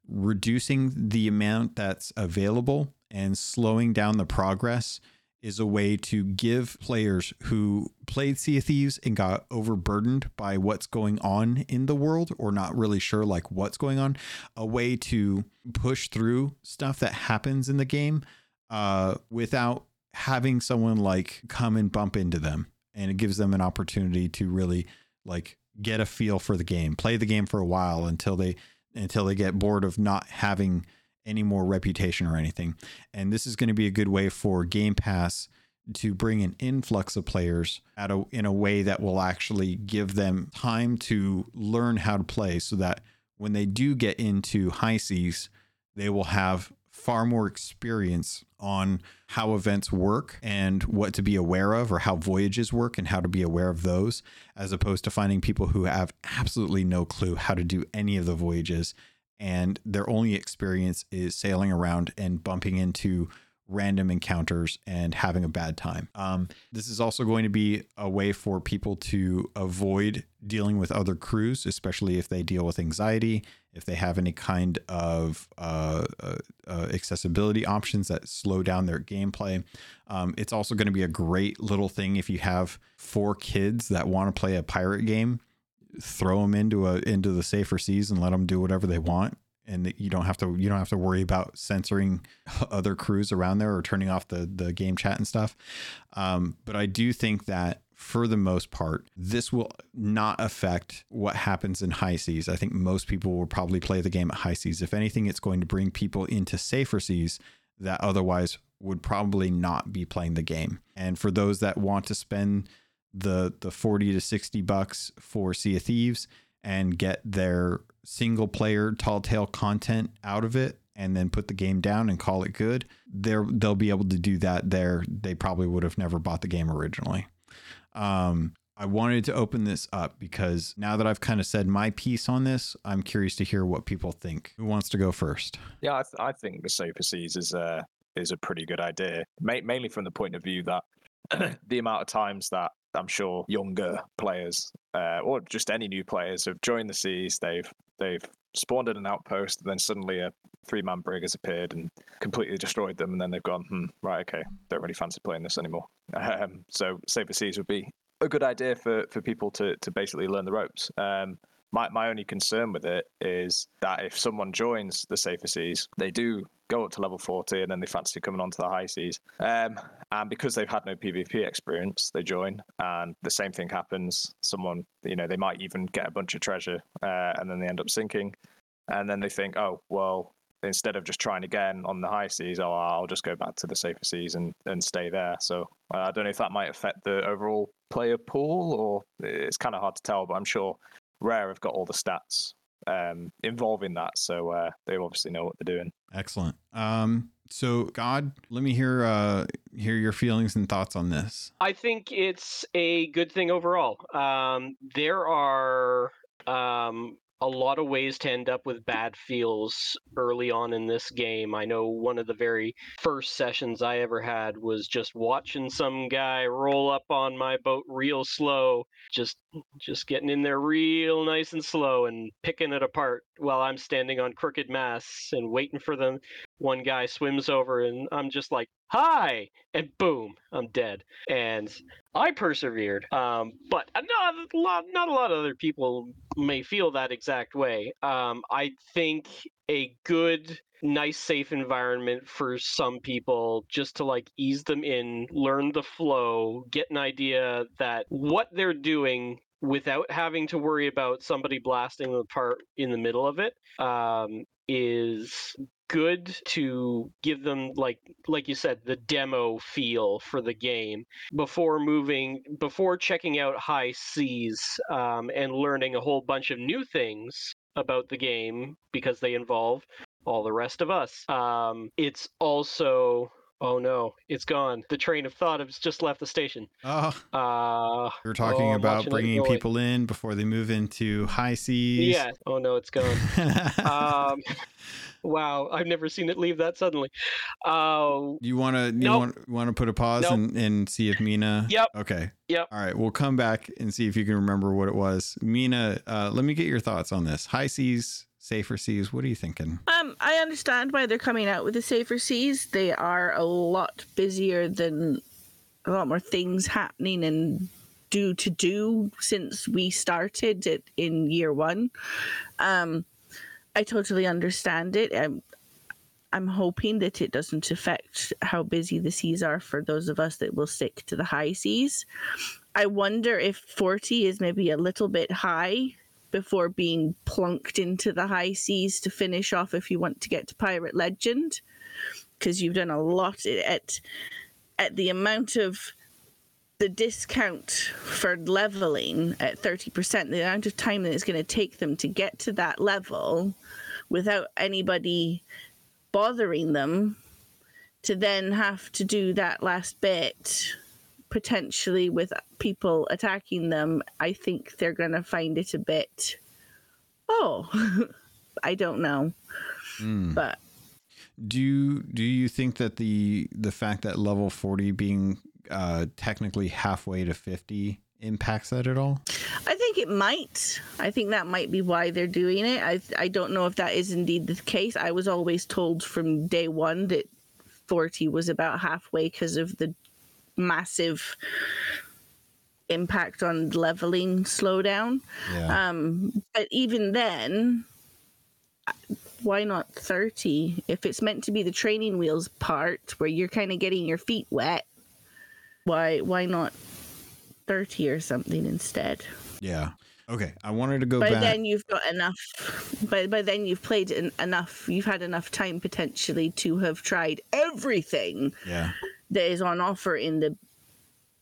reducing the amount that's available and slowing down the progress is a way to give players who played Sea of Thieves and got overburdened by what's going on in the world or not really sure like what's going on, a way to push through stuff that happens in the game uh, without having someone like come and bump into them. And it gives them an opportunity to really like get a feel for the game, play the game for a while until they until they get bored of not having any more reputation or anything. And this is going to be a good way for Game Pass to bring an influx of players at a, in a way that will actually give them time to learn how to play so that when they do get into high seas, they will have far more experience on how events work and what to be aware of or how voyages work and how to be aware of those as opposed to finding people who have absolutely no clue how to do any of the voyages and their only experience is sailing around and bumping into random encounters and having a bad time. Um, this is also going to be a way for people to avoid dealing with other crews, especially if they deal with anxiety, if they have any kind of uh, uh, uh, accessibility options that slow down their gameplay. Um, it's also going to be a great little thing if you have four kids that want to play a pirate game throw them into a into the safer seas and let them do whatever they want and you don't have to you don't have to worry about censoring other crews around there or turning off the the game chat and stuff um, but i do think that for the most part this will not affect what happens in high seas i think most people will probably play the game at high seas if anything it's going to bring people into safer seas that otherwise would probably not be playing the game. And for those that want to spend the the 40 to 60 bucks for Sea of Thieves and get their single player tall tale content out of it and then put the game down and call it good they're they'll be able to do that there. They probably would have never bought the game originally um I wanted to open this up because now that I've kind of said my piece on this, I'm curious to hear what people think. Who wants to go first? Yeah, I, th- I think the Safer Seas is a is a pretty good idea, Ma- mainly from the point of view that the amount of times that I'm sure younger players uh, or just any new players have joined the seas. They've they've spawned in an outpost, and then suddenly a three man brig has appeared and completely destroyed them. And then they've gone, hmm, right, okay, don't really fancy playing this anymore. Um, so Safer Seas would be a good idea for, for people to to basically learn the ropes. Um, my, my only concern with it is that if someone joins the safer seas, they do go up to level 40 and then they fancy coming on to the high seas. Um, and because they've had no PvP experience, they join and the same thing happens. Someone, you know, they might even get a bunch of treasure uh, and then they end up sinking. And then they think, oh, well, instead of just trying again on the high seas, oh, I'll just go back to the safer seas and, and stay there. So uh, I don't know if that might affect the overall player pool or it's kind of hard to tell, but I'm sure Rare have got all the stats um, involving that, so uh, they obviously know what they're doing. Excellent. Um, so God, let me hear uh, hear your feelings and thoughts on this. I think it's a good thing overall. Um, there are um, a lot of ways to end up with bad feels early on in this game. I know one of the very first sessions I ever had was just watching some guy roll up on my boat real slow, just just getting in there real nice and slow and picking it apart while I'm standing on crooked masts and waiting for them. One guy swims over and I'm just like, "Hi!" and boom, I'm dead. And I persevered. Um, but not a lot, not a lot of other people may feel that exact way. Um, I think a good, nice, safe environment for some people just to like ease them in, learn the flow, get an idea that what they're doing without having to worry about somebody blasting the part in the middle of it um, is good to give them like like you said the demo feel for the game before moving before checking out high seas um, and learning a whole bunch of new things about the game because they involve all the rest of us. Um, it's also Oh no, it's gone. The train of thought has just left the station. Oh, Uh, you're talking oh, about bringing people in before they move into high seas. yeah. Oh no, it's gone. um, wow, I've never seen it leave that suddenly. Uh, you want to you Nope. want want to put a pause Nope. and, and see if Mina. Yep. Okay. Yep. All right. We'll come back and see if you can remember what it was. Mina, uh, let me get your thoughts on this. High seas, safer seas. What are you thinking? Um, I understand why they're coming out with the safer seas. They are a lot busier than a lot more things happening and do to do since we started it in year one. Um, I totally understand it. I'm, I'm hoping that it doesn't affect how busy the seas are for those of us that will stick to the high seas. I wonder if 40 is maybe a little bit high before being plunked into the high seas to finish off if you want to get to Pirate Legend. Because you've done a lot at at the amount of the discount for leveling at 30%, the amount of time that it's going to take them to get to that level without anybody bothering them to then have to do that last bit potentially with people attacking them, I think they're going to find it a bit. Oh, I don't know. Mm. But Do you, do you think that the the fact that level 40 being uh, technically halfway to 50 impacts that at all? I think it might. I think that might be why they're doing it. I I don't know if that is indeed the case. I was always told from day one that 40 was about halfway because of the massive impact on leveling slowdown. Yeah. Um, but even then, why not 30? If it's meant to be the training wheels part where you're kind of getting your feet wet, why why not 30 or something instead? yeah. Okay. I wanted to go by back. then you've got enough by, by then you've played en- enough you've had enough time potentially to have tried everything yeah. That is on offer in the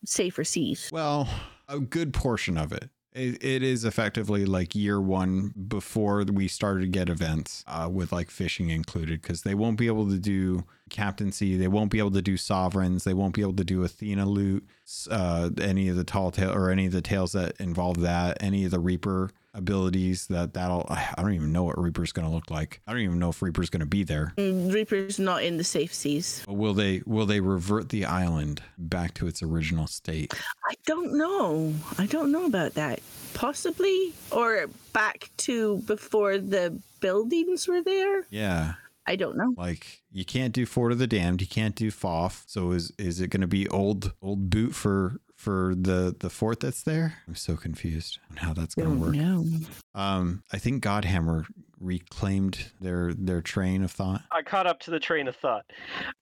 safer seas Well, a good portion of it. It, it is effectively like year one before we started to get events uh, with like fishing included because they won't be able to do captaincy. They won't be able to do sovereigns. They won't be able to do Athena loot, uh, any of the tall tale or any of the tales that involve that, any of the Reaper abilities that that'll, I don't even know what Reaper's going to look like. I don't even know if Reaper's going to be there. Mm, reaper's not in the safe seas But will they, will they revert the island back to its original state? i don't know i don't know about that possibly or back to before the buildings were there Yeah. I don't know Like you can't do Fort of the Damned, you can't do Foff. So is is it going to be old old boot for for the the fort that's there? I'm so confused on how that's going to work. no Um, I think Godhammer reclaimed their their train of thought. I caught up to the train of thought.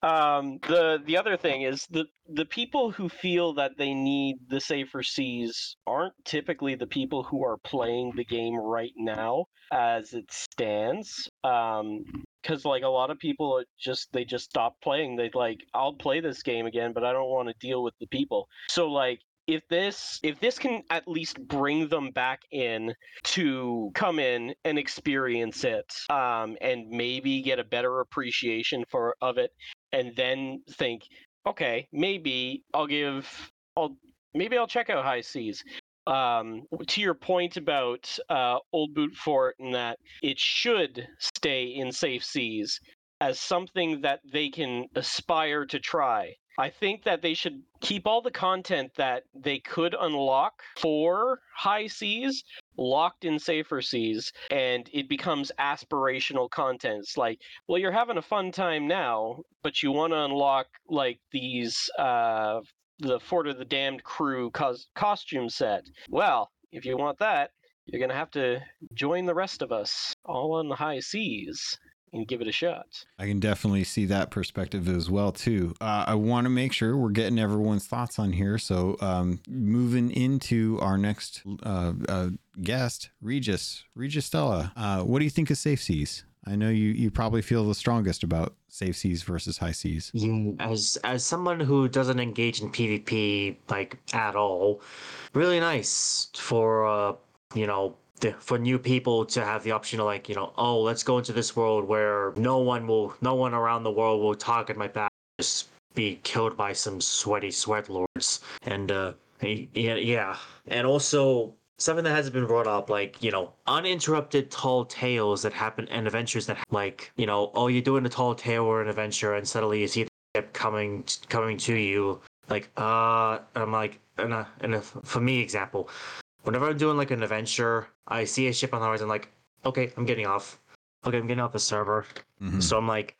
Um, the the other thing is the the people who feel that they need the safer seas aren't typically the people who are playing the game right now as it stands. Um, because like a lot of people just they just stop playing. They like I'll play this game again, but I don't want to deal with the people. So like if this if this can at least bring them back in to come in and experience it um, and maybe get a better appreciation for of it and then think okay maybe i'll give i'll maybe i'll check out high seas um, to your point about uh, old boot fort and that it should stay in safe seas as something that they can aspire to try I think that they should keep all the content that they could unlock for high seas locked in safer seas and it becomes aspirational content. Like, well, you're having a fun time now, but you want to unlock like these uh the Fort of the Damned crew cos- costume set. Well, if you want that, you're going to have to join the rest of us all on the high seas and give it a shot. I can definitely see that perspective as well too. Uh, I want to make sure we're getting everyone's thoughts on here. So, um, moving into our next uh, uh, guest, Regis, Regis Stella. Uh, what do you think of safe seas? I know you you probably feel the strongest about safe seas versus high seas. Yeah, as as someone who doesn't engage in PvP like at all, really nice for uh you know the, for new people to have the option to like you know oh let's go into this world where no one will no one around the world will target my back just be killed by some sweaty sweat lords. And uh yeah yeah. And also something that hasn't been brought up like you know uninterrupted tall tales that happen and adventures that like you know oh you're doing a tall tale or an adventure and suddenly you see the ship coming coming to you like uh i'm like and a, and a, for me example whenever i'm doing like an adventure i see a ship on the horizon like okay i'm getting off okay, I'm getting off the server. Mhm. So I'm like,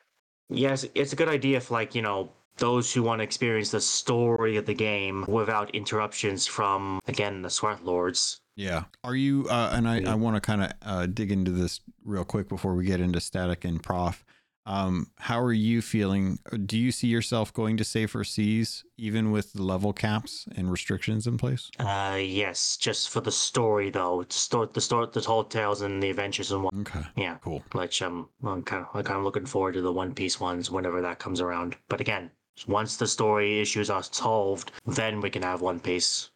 yes, it's a good idea for like, you know, those who want to experience the story of the game without interruptions from again the sweat lords. Yeah. Are you? Uh, and I, I want to kind of uh, dig into this real quick before we get into static and prof. Um, how are you feeling? Do you see yourself going to safer seas, even with the level caps and restrictions in place? Uh, yes, just for the story though, to start the start the tall tales and the adventures and what. Okay. Yeah, Cool. which um, I'm kind of like I'm looking forward to the One Piece ones whenever that comes around. But again, once the story issues are solved, then we can have One Piece.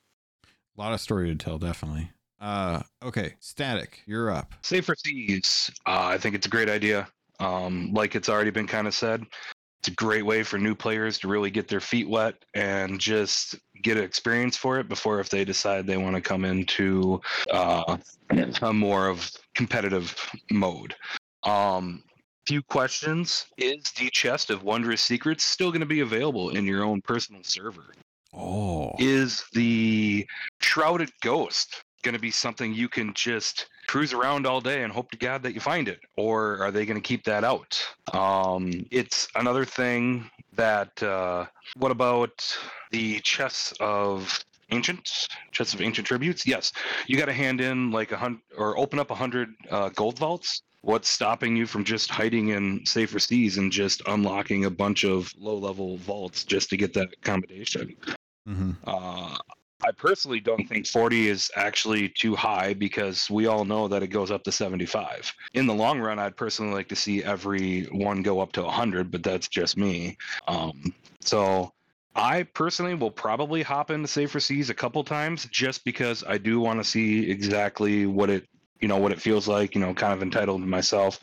A lot of story to tell, definitely. Uh, okay. Static, you're up. Safer seas. Uh, I think it's a great idea. Um, like it's already been kind of said, it's a great way for new players to really get their feet wet and just get an experience for it before if they decide they want to come into uh, a more of competitive mode. Um, few questions: Is the chest of wondrous secrets still going to be available in your own personal server? Oh. is the shrouded ghost going to be something you can just cruise around all day and hope to god that you find it or are they going to keep that out? Um, it's another thing that uh, what about the chests of ancient? Chests of ancient tributes? Yes. You got to hand in like a hundred or open up a hundred uh, gold vaults. What's stopping you from just hiding in safer seas and just unlocking a bunch of low level vaults just to get that commendation hmm uh, I personally don't think 40 is actually too high because we all know that it goes up to 75. In the long run, I'd personally like to see every one go up to 100, but that's just me. Um, so I personally will probably hop into Safer Seas a couple times just because I do want to see exactly what it, you know, what it feels like, you know, kind of entitled myself.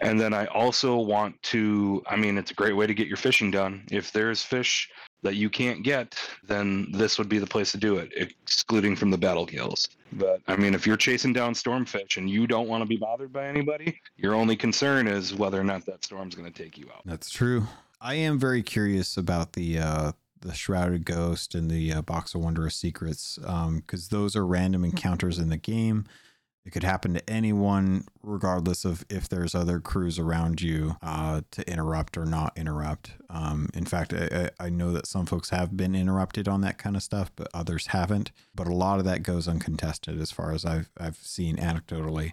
And then I also want to, I mean, it's a great way to get your fishing done. If there's fish that you can't get, then this would be the place to do it, excluding from the Battlegills. But I mean, if you're chasing down stormfish and you don't want to be bothered by anybody, your only concern is whether or not that storm's going to take you out. That's true. I am very curious about the uh, the shrouded ghost and the uh, box of wondrous secrets because those are random encounters in the game. It could happen to anyone, regardless of if there's other crews around you uh, to interrupt or not interrupt. Um, in fact, I, I know that some folks have been interrupted on that kind of stuff, but others haven't. But a lot of that goes uncontested, as far as I've I've seen anecdotally.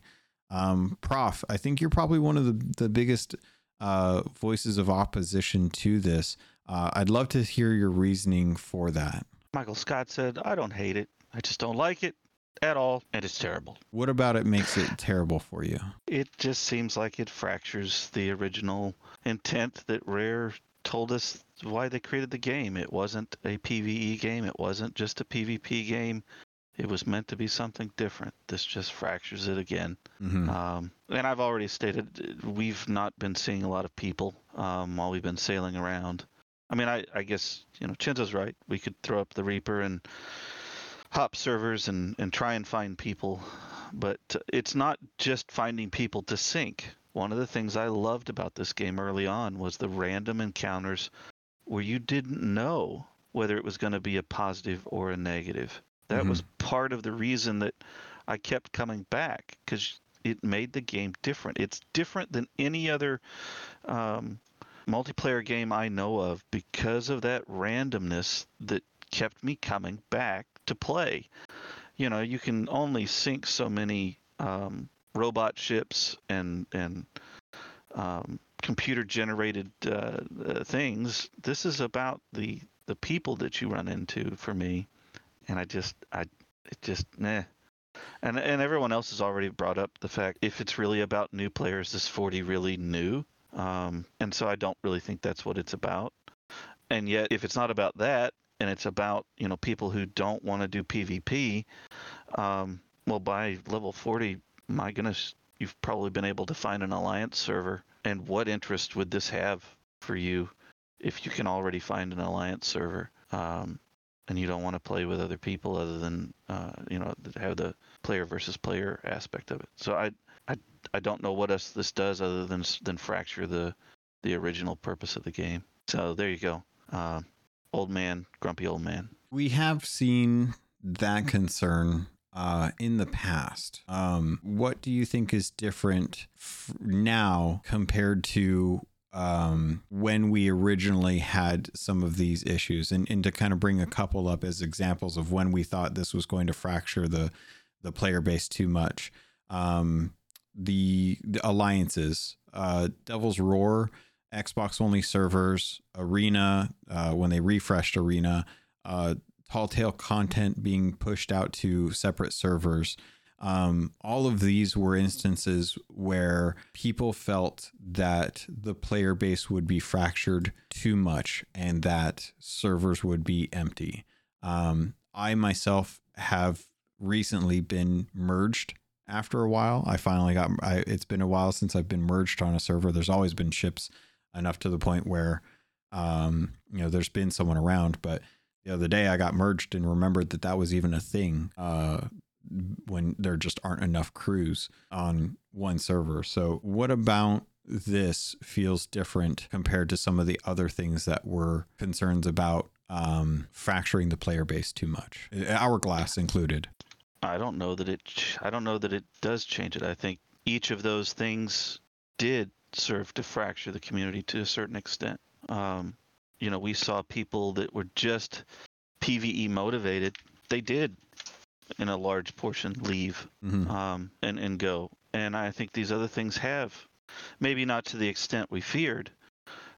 Um, Prof, I think you're probably one of the the biggest uh, voices of opposition to this. Uh, I'd love to hear your reasoning for that. Michael Scott said, I don't hate it. I just don't like it at all, and it's terrible. What about it makes it terrible for you? It just seems like it fractures the original intent that Rare told us why they created the game. It wasn't a PvE game, it wasn't just a PvP game. It was meant to be something different. This just fractures it again. Mhm. Um, and I've already stated we've not been seeing a lot of people um, while we've been sailing around. I mean, I, I guess you know Chinzo's right. We could throw up the Reaper and hop servers and, and try and find people, but it's not just finding people to sink. One of the things I loved about this game early on was the random encounters where you didn't know whether it was going to be a positive or a negative. That was part of the reason that I kept coming back because it made the game different. It's different than any other um, multiplayer game I know of because of that randomness that kept me coming back to play. You know, you can only sink so many um, robot ships and and um, computer generated uh, uh, things. This is about the the people that you run into for me, and I just I it just nah. And and everyone else has already brought up the fact if it's really about new players, is 40 really new? Um, and so I don't really think that's what it's about. And yet, if it's not about that, and it's about you know people who don't want to do PvP, um, well, by level 40, my goodness, you've probably been able to find an alliance server. And what interest would this have for you if you can already find an alliance server? Um, and you don't want to play with other people other than uh, you know have the player versus player aspect of it. So I I I don't know what else this does other than than fracture the the original purpose of the game. So there you go. Uh, old man, grumpy old man. We have seen that concern uh, in the past. Um, what do you think is different f- now compared to um, when we originally had some of these issues? And, and to kind of bring a couple up as examples of when we thought this was going to fracture the the player base too much. Um, the, the alliances, uh, Devil's Roar, Xbox only servers, Arena, uh, when they refreshed Arena, uh, Tall Tale content being pushed out to separate servers. Um, all of these were instances where people felt that the player base would be fractured too much and that servers would be empty. Um, I myself have recently been merged after a while. I finally got. I, it's been a while since I've been merged on a server. There's always been ships enough to the point where, um, you know, there's been someone around. But the other day I got merged and remembered that that was even a thing. Uh, when there just aren't enough crews on one server. So what about this feels different compared to some of the other things that were concerns about um, fracturing the player base too much, hourglass included. I don't know that it. I don't know that it does change it. I think each of those things did serve to fracture the community to a certain extent. Um, you know, we saw people that were just PVE motivated. They did, in a large portion, leave Mhm. um, and and go. And I think these other things have, maybe not to the extent we feared,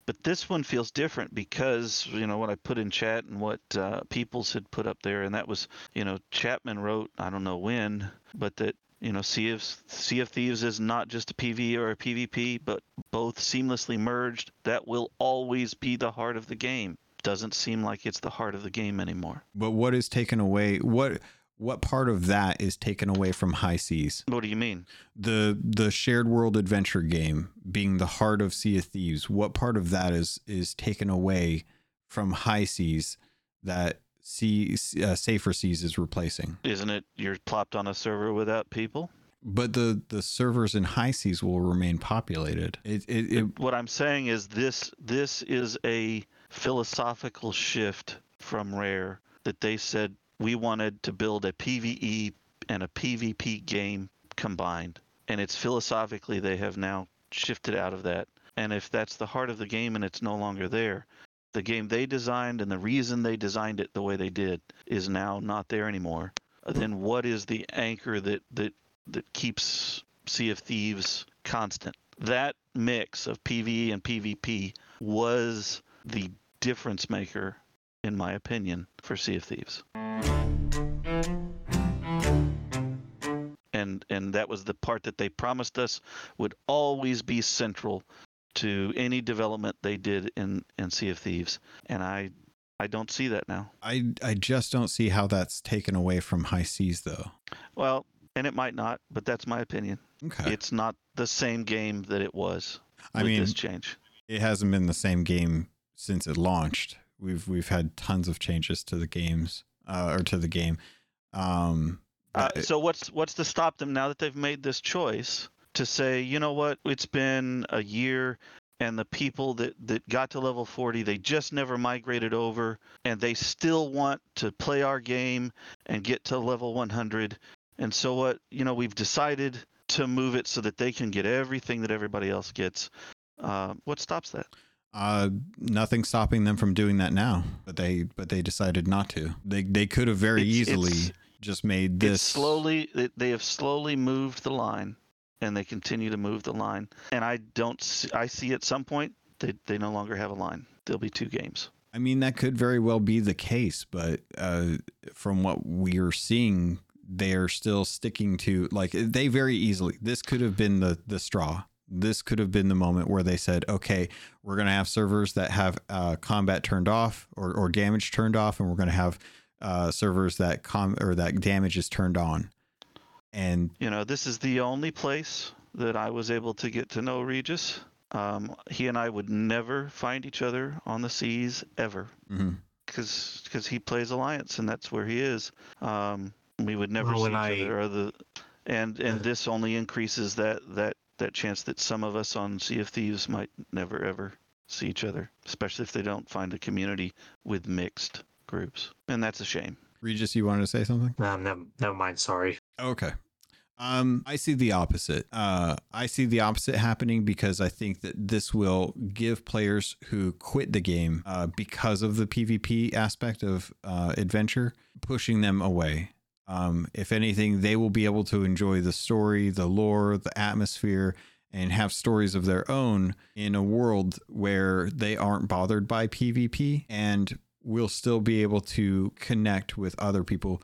but this one feels different because you know what I put in chat and what uh, Peoples had put up there, and that was you know Chapman wrote I don't know when, but that you know Sea of Sea of Thieves is not just a PvE or a PvP, but both seamlessly merged. That will always be the heart of the game. Doesn't seem like it's the heart of the game anymore. But what is taken away? What what part of that is taken away from High Seas? What do you mean? The the shared world adventure game being the heart of Sea of Thieves. What part of that is is taken away from High Seas that Sea uh, Safer Seas is replacing? Isn't it you're plopped on a server without people? But the the servers in High Seas will remain populated. It it, it what I'm saying is this this is a philosophical shift from Rare that they said we wanted to build a PvE and a PvP game combined. And it's philosophically they have now shifted out of that. And if that's the heart of the game and it's no longer there, the game they designed and the reason they designed it the way they did is now not there anymore. Then what is the anchor that that that keeps Sea of Thieves constant? That mix of PvE and PvP was the difference maker, in my opinion, for Sea of Thieves. And and that was the part that they promised us would always be central to any development they did in, in Sea of Thieves. And I I don't see that now. I I just don't see how that's taken away from High Seas though. Well, and it might not, but that's my opinion. Okay. It's not the same game that it was I with mean, this change. it hasn't been the same game since it launched. We've we've had tons of changes to the games uh, or to the game. Um, Uh, so what's what's to stop them now that they've made this choice to say, you know what, it's been a year and the people that, that got to level 40, they just never migrated over and they still want to play our game and get to level 100. And so what, you know, we've decided to move it so that they can get everything that everybody else gets. Uh, what stops that? uh, nothing stopping them from doing that now, but they but they decided not to. They they could have very It's- easily it's- just made It's this slowly they have slowly moved the line and they continue to move the line and i don't see, i see at some point they, they no longer have a line there'll be two games I mean, that could very well be the case, but uh, from what we're seeing, they are still sticking to like they very easily. This could have been the the straw. This could have been the moment where they said, "Okay, we're going to have servers that have uh, combat turned off or, or damage turned off, and we're going to have uh, servers that com or that damage is turned on." And you know this is the only place that i was able to get to know regis um, he and i would never find each other on the seas ever mhm. because because he plays alliance and that's where he is um, we would never Well, see each I- other or the and and Uh, this only increases that that that chance that some of us on sea of thieves might never ever see each other especially if they don't find a community with mixed groups and that's a shame Regis, you wanted to say something? Um, never, never mind. Sorry. Okay. Um, I see the opposite. Uh, I see the opposite happening because I think that this will give players who quit the game uh, because of the PvP aspect of uh, adventure, pushing them away. Um, if anything, they will be able to enjoy the story, the lore, the atmosphere, and have stories of their own in a world where they aren't bothered by PvP and will still be able to connect with other people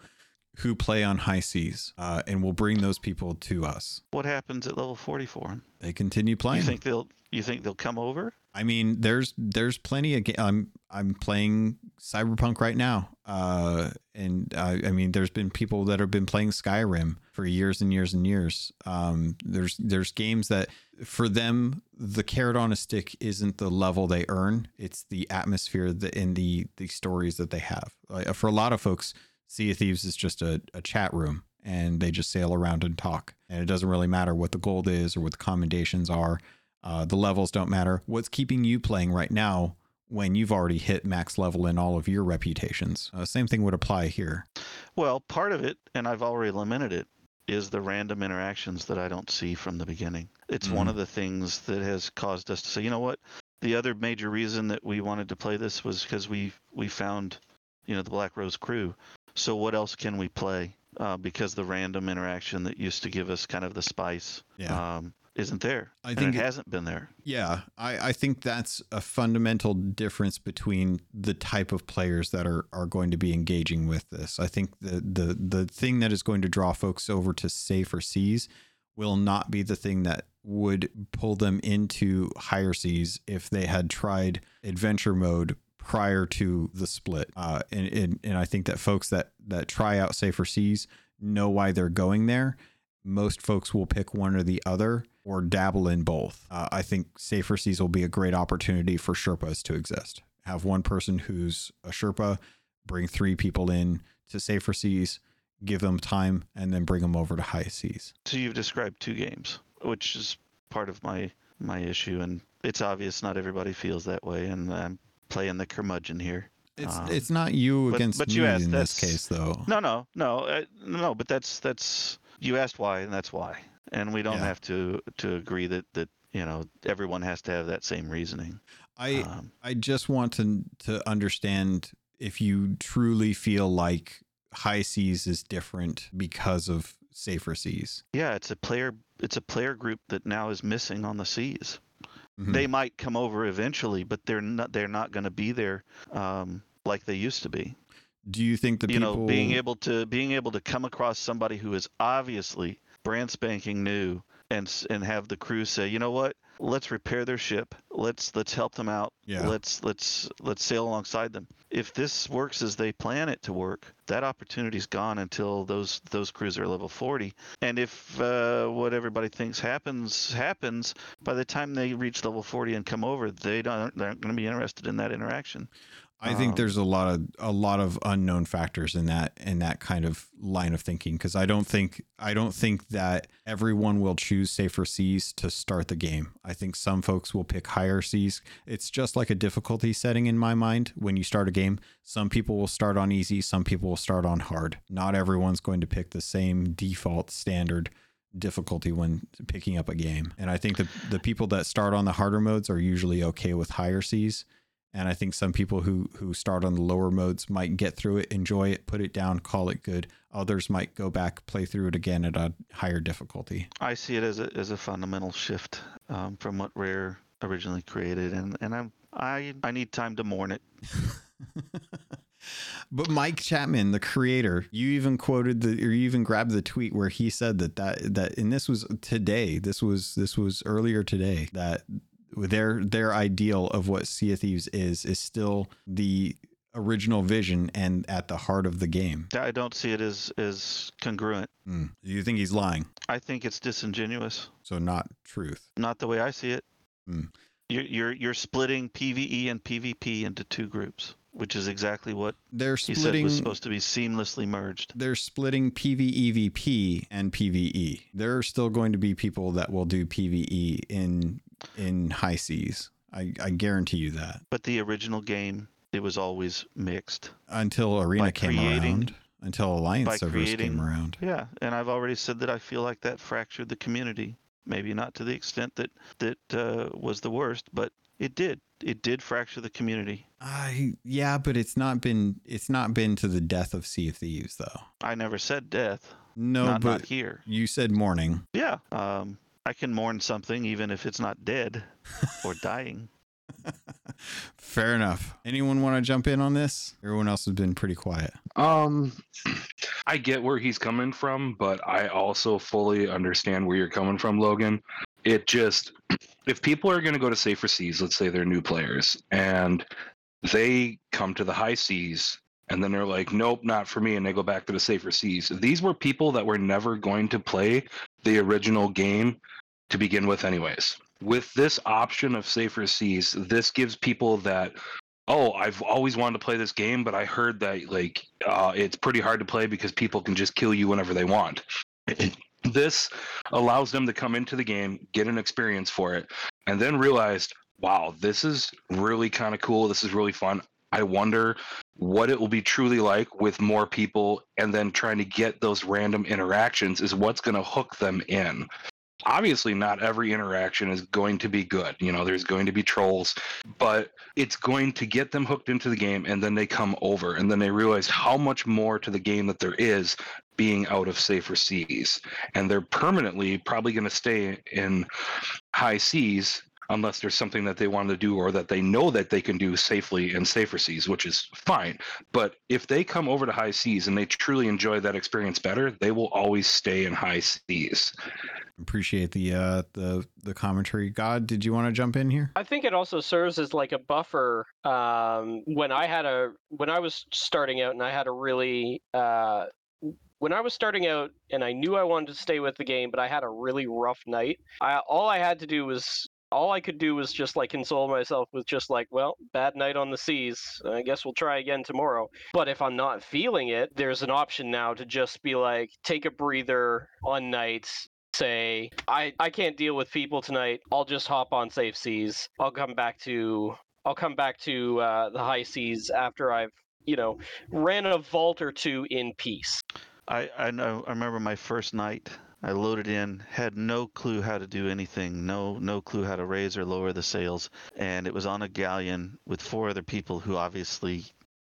who play on high seas, uh, and we'll bring those people to us. What happens at level 44? They continue playing. You think they'll you think they'll come over? I mean, there's there's plenty of. Ga- I'm I'm playing Cyberpunk right now, uh, and uh, I mean, there's been people that have been playing Skyrim for years and years and years. Um, there's there's games that for them the carrot on a stick isn't the level they earn; it's the atmosphere that in the the stories that they have. Like, for a lot of folks, Sea of Thieves is just a, a chat room. And they just sail around and talk. And it doesn't really matter what the gold is or what the commendations are. Uh, the levels don't matter. What's keeping you playing right now when you've already hit max level in all of your reputations? Uh, same thing would apply here. Well, part of it, and I've already lamented it, is the random interactions that I don't see from the beginning. It's one Mhm. of the things that has caused us to say, you know what? The other major reason that we wanted to play this was because we we found, you know, the Black Rose crew. So what else can we play? Uh, because the random interaction that used to give us kind of the spice Yeah. um, isn't there. I and think it it- hasn't been there. Yeah, I, I think that's a fundamental difference between the type of players that are, are going to be engaging with this. I think the, the the thing that is going to draw folks over to safer seas will not be the thing that would pull them into higher seas if they had tried adventure mode prior to the split. Uh, and, and and I think that folks that that try out safer seas know why they're going there most folks will pick one or the other or dabble in both. Uh, I think Safer Seas will be a great opportunity for Sherpas to exist. Have one person who's a Sherpa, bring three people in to Safer Seas, give them time, and then bring them over to High Seas. So you've described two games, which is part of my my issue, and it's obvious not everybody feels that way, and I'm playing the curmudgeon here. It's Um, it's not you but- against but me you asked, in this case, though. No, no, no, uh, no. But that's that's you asked why, and that's why, and we don't Yeah. have to to agree that that you know everyone has to have that same reasoning. I Um, I just want to to understand if you truly feel like High Seas is different because of Safer Seas. yeah, it's a player it's a player group that now is missing on the seas. Mhm. They might come over eventually, but they're not they're not going to be there um, like they used to be. Do you think the you people know being able to being able to come across somebody who is obviously brand spanking new and and have the crew say you know what let's repair their ship. Let's let's help them out. Yeah. let's let's let's sail alongside them. If this works as they plan it to work that opportunity's gone until those those crews are level 40 and if uh, what everybody thinks happens happens by the time they reach level 40 and come over they don't they're not going to be interested in that interaction I think Um, there's a lot of a lot of unknown factors in that in that kind of line of thinking because I don't think I don't think that everyone will choose safer seas to start the game. I think some folks will pick higher seas. It's just like a difficulty setting in my mind when you start a game. Some people will start on easy, some people will start on hard. Not everyone's going to pick the same default standard difficulty when picking up a game. And I think the the people that start on the harder modes are usually okay with higher seas. And I think some people who who start on the lower modes might get through it, enjoy it, put it down, call it good. Others might go back, play through it again at a higher difficulty. I see it as a as a fundamental shift um, from what Rare originally created, and and I'm I I need time to mourn it. but Mike Chapman, the creator, you even quoted the or you even grabbed the tweet where he said that that that and this was today. This was this was earlier today that their their ideal of what Sea of Thieves is is still the original vision and at the heart of the game. I don't see it as as congruent. Do you think he's lying? I think it's disingenuous, So not truth. not the way I see it. Hmm. You're you're you're splitting PVE and PvP into two groups, which is exactly what They're splitting was supposed to be seamlessly merged. they're splitting PvEVP and PvE. There are still going to be people that will do PvE in in high seas. I, I guarantee you that. But the original game, it was always mixed. Until Arena By came creating- around. until Alliance servers creating- came around. Yeah, and I've already said that I feel like that fractured the community. Maybe not to the extent that that uh, was the worst, but it did. It did fracture the community. I yeah, but it's not been it's not been to the death of Sea of Thieves though. I never said death. No, not, but not here. you said mourning. Yeah. Um, I can mourn something even if it's not dead or dying. Fair enough. Anyone want to jump in on this? Everyone else has been pretty quiet. Um, I get where he's coming from, but I also fully understand where you're coming from, Logun. It just, if people are going to go to safer seas, let's say they're new players, and they come to the high seas, and then they're like, nope, not for me, and they go back to the safer seas. These were people that were never going to play the original game to begin with, anyways. With this option of safer seas, this gives people that oh i've always wanted to play this game but i heard that like uh, it's pretty hard to play because people can just kill you whenever they want this allows them to come into the game get an experience for it and then realized wow this is really kind of cool this is really fun i wonder what it will be truly like with more people and then trying to get those random interactions is what's going to hook them in. Obviously not every interaction is going to be good you know there's going to be trolls but it's going to get them hooked into the game and then they come over and then they realize how much more to the game that there is being out of safer seas. And they're permanently probably going to stay in high seas unless there's something that they want to do or that they know that they can do safely in safer seas which is fine but if they come over to high seas and they truly enjoy that experience better they will always stay in high seas Appreciate the uh the the commentary. God, did you want to jump in here? I think it also serves as like a buffer. Um, when I had a when I was starting out and I had a really uh, when I was starting out and I knew I wanted to stay with the game, but I had a really rough night. I all I had to do was all I could do was just like console myself with just like, well, bad night on the seas. I guess we'll try again tomorrow. But if I'm not feeling it, there's an option now to just be like, take a breather on nights, say I I can't deal with people tonight. I'll just hop on safe seas. I'll come back to I'll come back to uh, the high seas after I've you know ran a vault or two in peace. I, I know. I remember my first night. I loaded in, had no clue how to do anything, no no clue how to raise or lower the sails, and it was on a galleon with four other people who obviously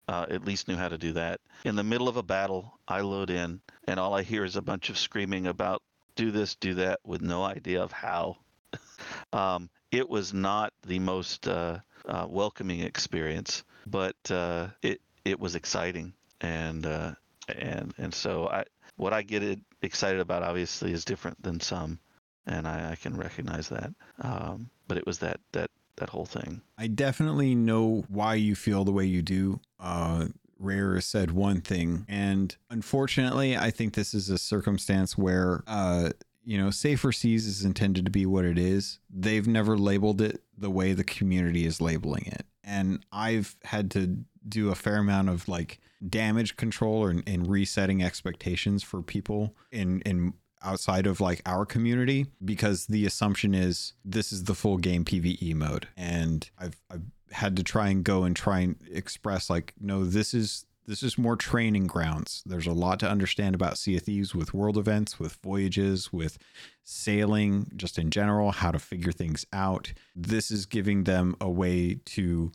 uh, at least knew how to do that. In the middle of a battle, I load in, and all I hear is a bunch of screaming about do this, do that, with no idea of how. um, it was not the most uh, uh, welcoming experience, but uh, it it was exciting, and uh, and and so I what I get excited about obviously is different than some, and I, I can recognize that. Um, but it was that that that whole thing. I definitely know why you feel the way you do. Uh, Rare said one thing, and unfortunately, I think this is a circumstance where, uh, you know, Safer Seas is intended to be what it is. They've never labeled it the way the community is labeling it, and I've had to do a fair amount of like damage control and, and resetting expectations for people in in outside of like our community because the assumption is this is the full game PvE mode and I've I've had to try and go and try and express like no this is this is more training grounds. There's a lot to understand about Sea of Thieves with world events, with voyages, with sailing, just in general, how to figure things out. This is giving them a way to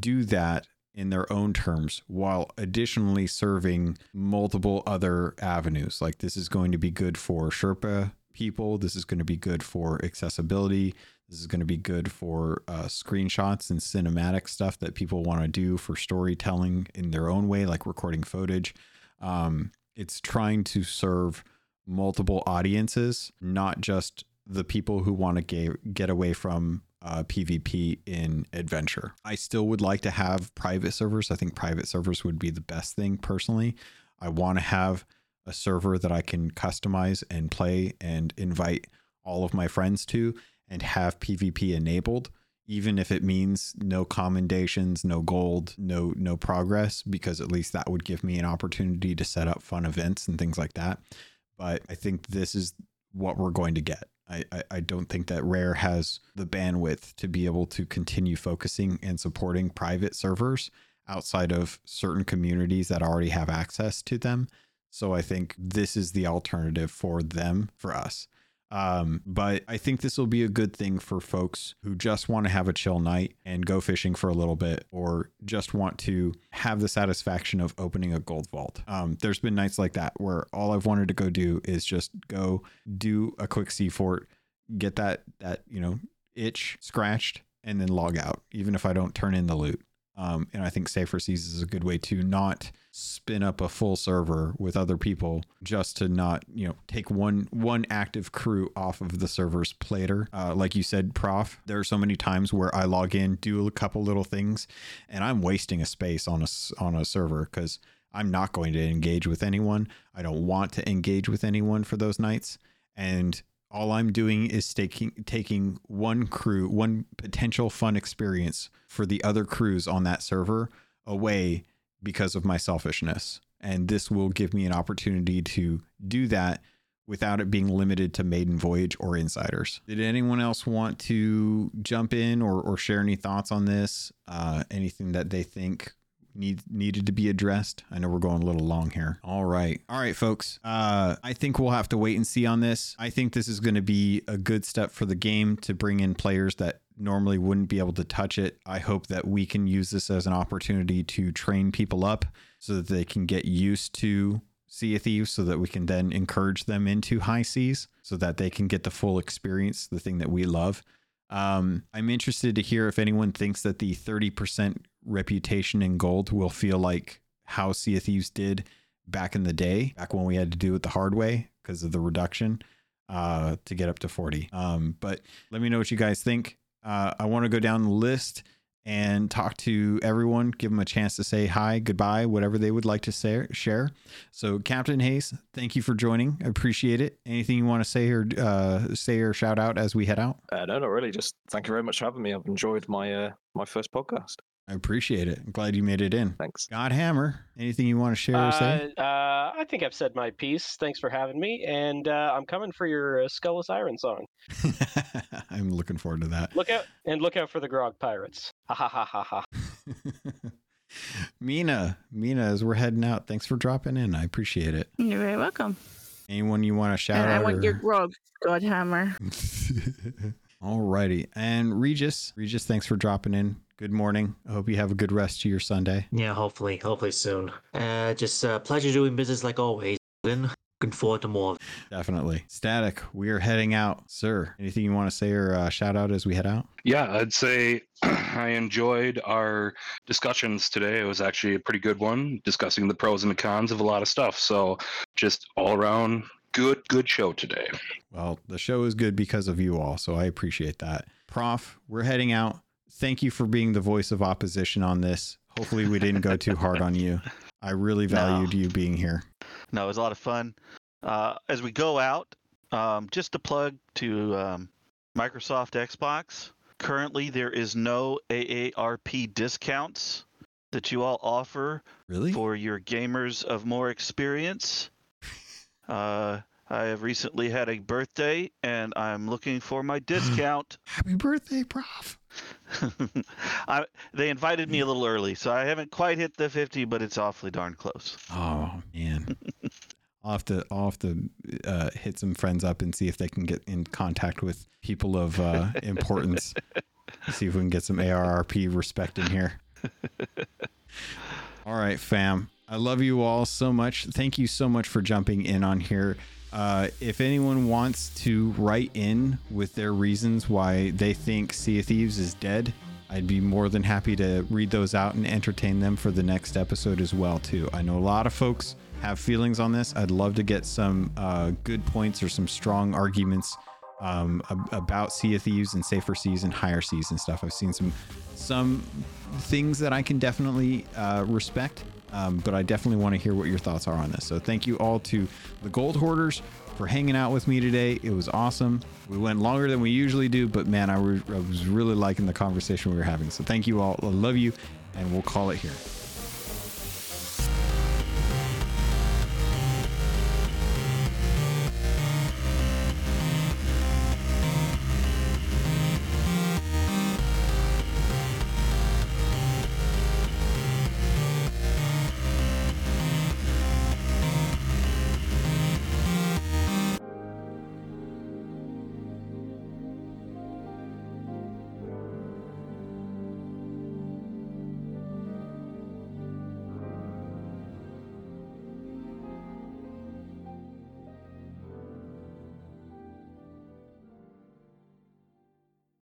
do that in their own terms while additionally serving multiple other avenues. Like this is going to be good for Sherpa people. This is going to be good for accessibility. This is going to be good for uh, screenshots and cinematic stuff that people want to do for storytelling in their own way, like recording footage. Um, it's trying to serve multiple audiences, not just the people who want to get, get away from uh, PvP in adventure. I still would like to have private servers. I think private servers would be the best thing personally. I want to have a server that I can customize and play and invite all of my friends to and have PvP enabled even if it means no commendations, no gold, no no progress because at least that would give me an opportunity to set up fun events and things like that. But I think this is what we're going to get. I, I, don't think that Rare has the bandwidth to be able to continue focusing and supporting private servers outside of certain communities that already have access to them. So I think this is the alternative for them, for us. Um, but I think this will be a good thing for folks who just want to have a chill night and go fishing for a little bit, or just want to have the satisfaction of opening a gold vault. Um, there's been nights like that where all I've wanted to go do is just go do a quick sea fort, get that that you know itch scratched, and then log out, even if I don't turn in the loot. Um, and I think Safer Seas is a good way to not spin up a full server with other people just to not, you know, take one one active crew off of the server's plater. Uh, like you said, Prof, there are so many times where I log in, do a couple little things, and I'm wasting a space on a on a server because I'm not going to engage with anyone. I don't want to engage with anyone for those nights, and all I'm doing is taking taking one crew, one potential fun experience for the other crews on that server away because of my selfishness. And this will give me an opportunity to do that without it being limited to maiden voyage or insiders. Did anyone else want to jump in or, or share any thoughts on this? Uh, anything that they think need needed to be addressed. I know we're going a little long here. All right. All right, folks. Uh I think we'll have to wait and see on this. I think this is going to be a good step for the game to bring in players that normally wouldn't be able to touch it. I hope that we can use this as an opportunity to train people up so that they can get used to Sea of Thieves so that we can then encourage them into high seas so that they can get the full experience, the thing that we love. Um, I'm interested to hear if anyone thinks that the 30% reputation in gold will feel like how Sea of Thieves did back in the day, back when we had to do it the hard way because of the reduction uh, to get up to 40. Um, but let me know what you guys think. Uh, I want to go down the list and talk to everyone, give them a chance to say hi, goodbye, whatever they would like to say, share. So, Captain Hayes, thank you for joining. I appreciate it. Anything you want to say or uh, say or shout out as we head out? Uh, no, not really. Just thank you very much for having me. I've enjoyed my uh, my first podcast. I appreciate it. I'm glad you made it in. Thanks. God Hammer, anything you want to share or say? Uh, uh, I think I've said my piece. Thanks for having me, and uh, I'm coming for your uh, Skull Siren song. I'm looking forward to that. Look out and look out for the Grog Pirates. Ha ha ha ha ha. Mina, Mina, as we're heading out, thanks for dropping in. I appreciate it. You're very welcome. Anyone you want to shout and out? I want or- your grog, Godhammer. Alrighty. And Regis, Regis, thanks for dropping in. Good morning. I hope you have a good rest to your Sunday. Yeah, hopefully, hopefully soon. Uh, just uh, pleasure doing business like always. Then looking forward to more. Definitely. Static, we are heading out. Sir, anything you want to say or uh, shout out as we head out? Yeah, I'd say I enjoyed our discussions today. It was actually a pretty good one, discussing the pros and the cons of a lot of stuff. So, just all around good, good show today. Well, the show is good because of you all, so I appreciate that. Prof, we're heading out. Thank you for being the voice of opposition on this. Hopefully, we didn't go too hard on you. I really No. valued you being here. No, it was a lot of fun. Uh, as we go out, um, just a plug to um, Microsoft Xbox. Currently, there is no AARP discounts that you all offer Really? for your gamers of more experience. Uh, I have recently had a birthday, and I'm looking for my discount. Happy birthday, Prof. I, they invited me a little early, so I haven't quite hit the 50, but it's awfully darn close. Oh man. I'll have to I'll have to uh, hit some friends up and see if they can get in contact with people of uh, importance. see if we can get some AARP respect in here. All right, fam. I love you all so much. Thank you so much for jumping in on here. Uh, if anyone wants to write in with their reasons why they think Sea of Thieves is dead, I'd be more than happy to read those out and entertain them for the next episode as well too. I know a lot of folks have feelings on this. I'd love to get some uh, good points or some strong arguments um, ab- about Sea of Thieves and safer seas and higher seas and stuff. I've seen some some things that I can definitely uh, respect, um, but I definitely want to hear what your thoughts are on this. So thank you all to the Gold Hoarders for hanging out with me today. It was awesome. We went longer than we usually do, but man, I, re- I was really liking the conversation we were having. So thank you all. I love you, and we'll call it here.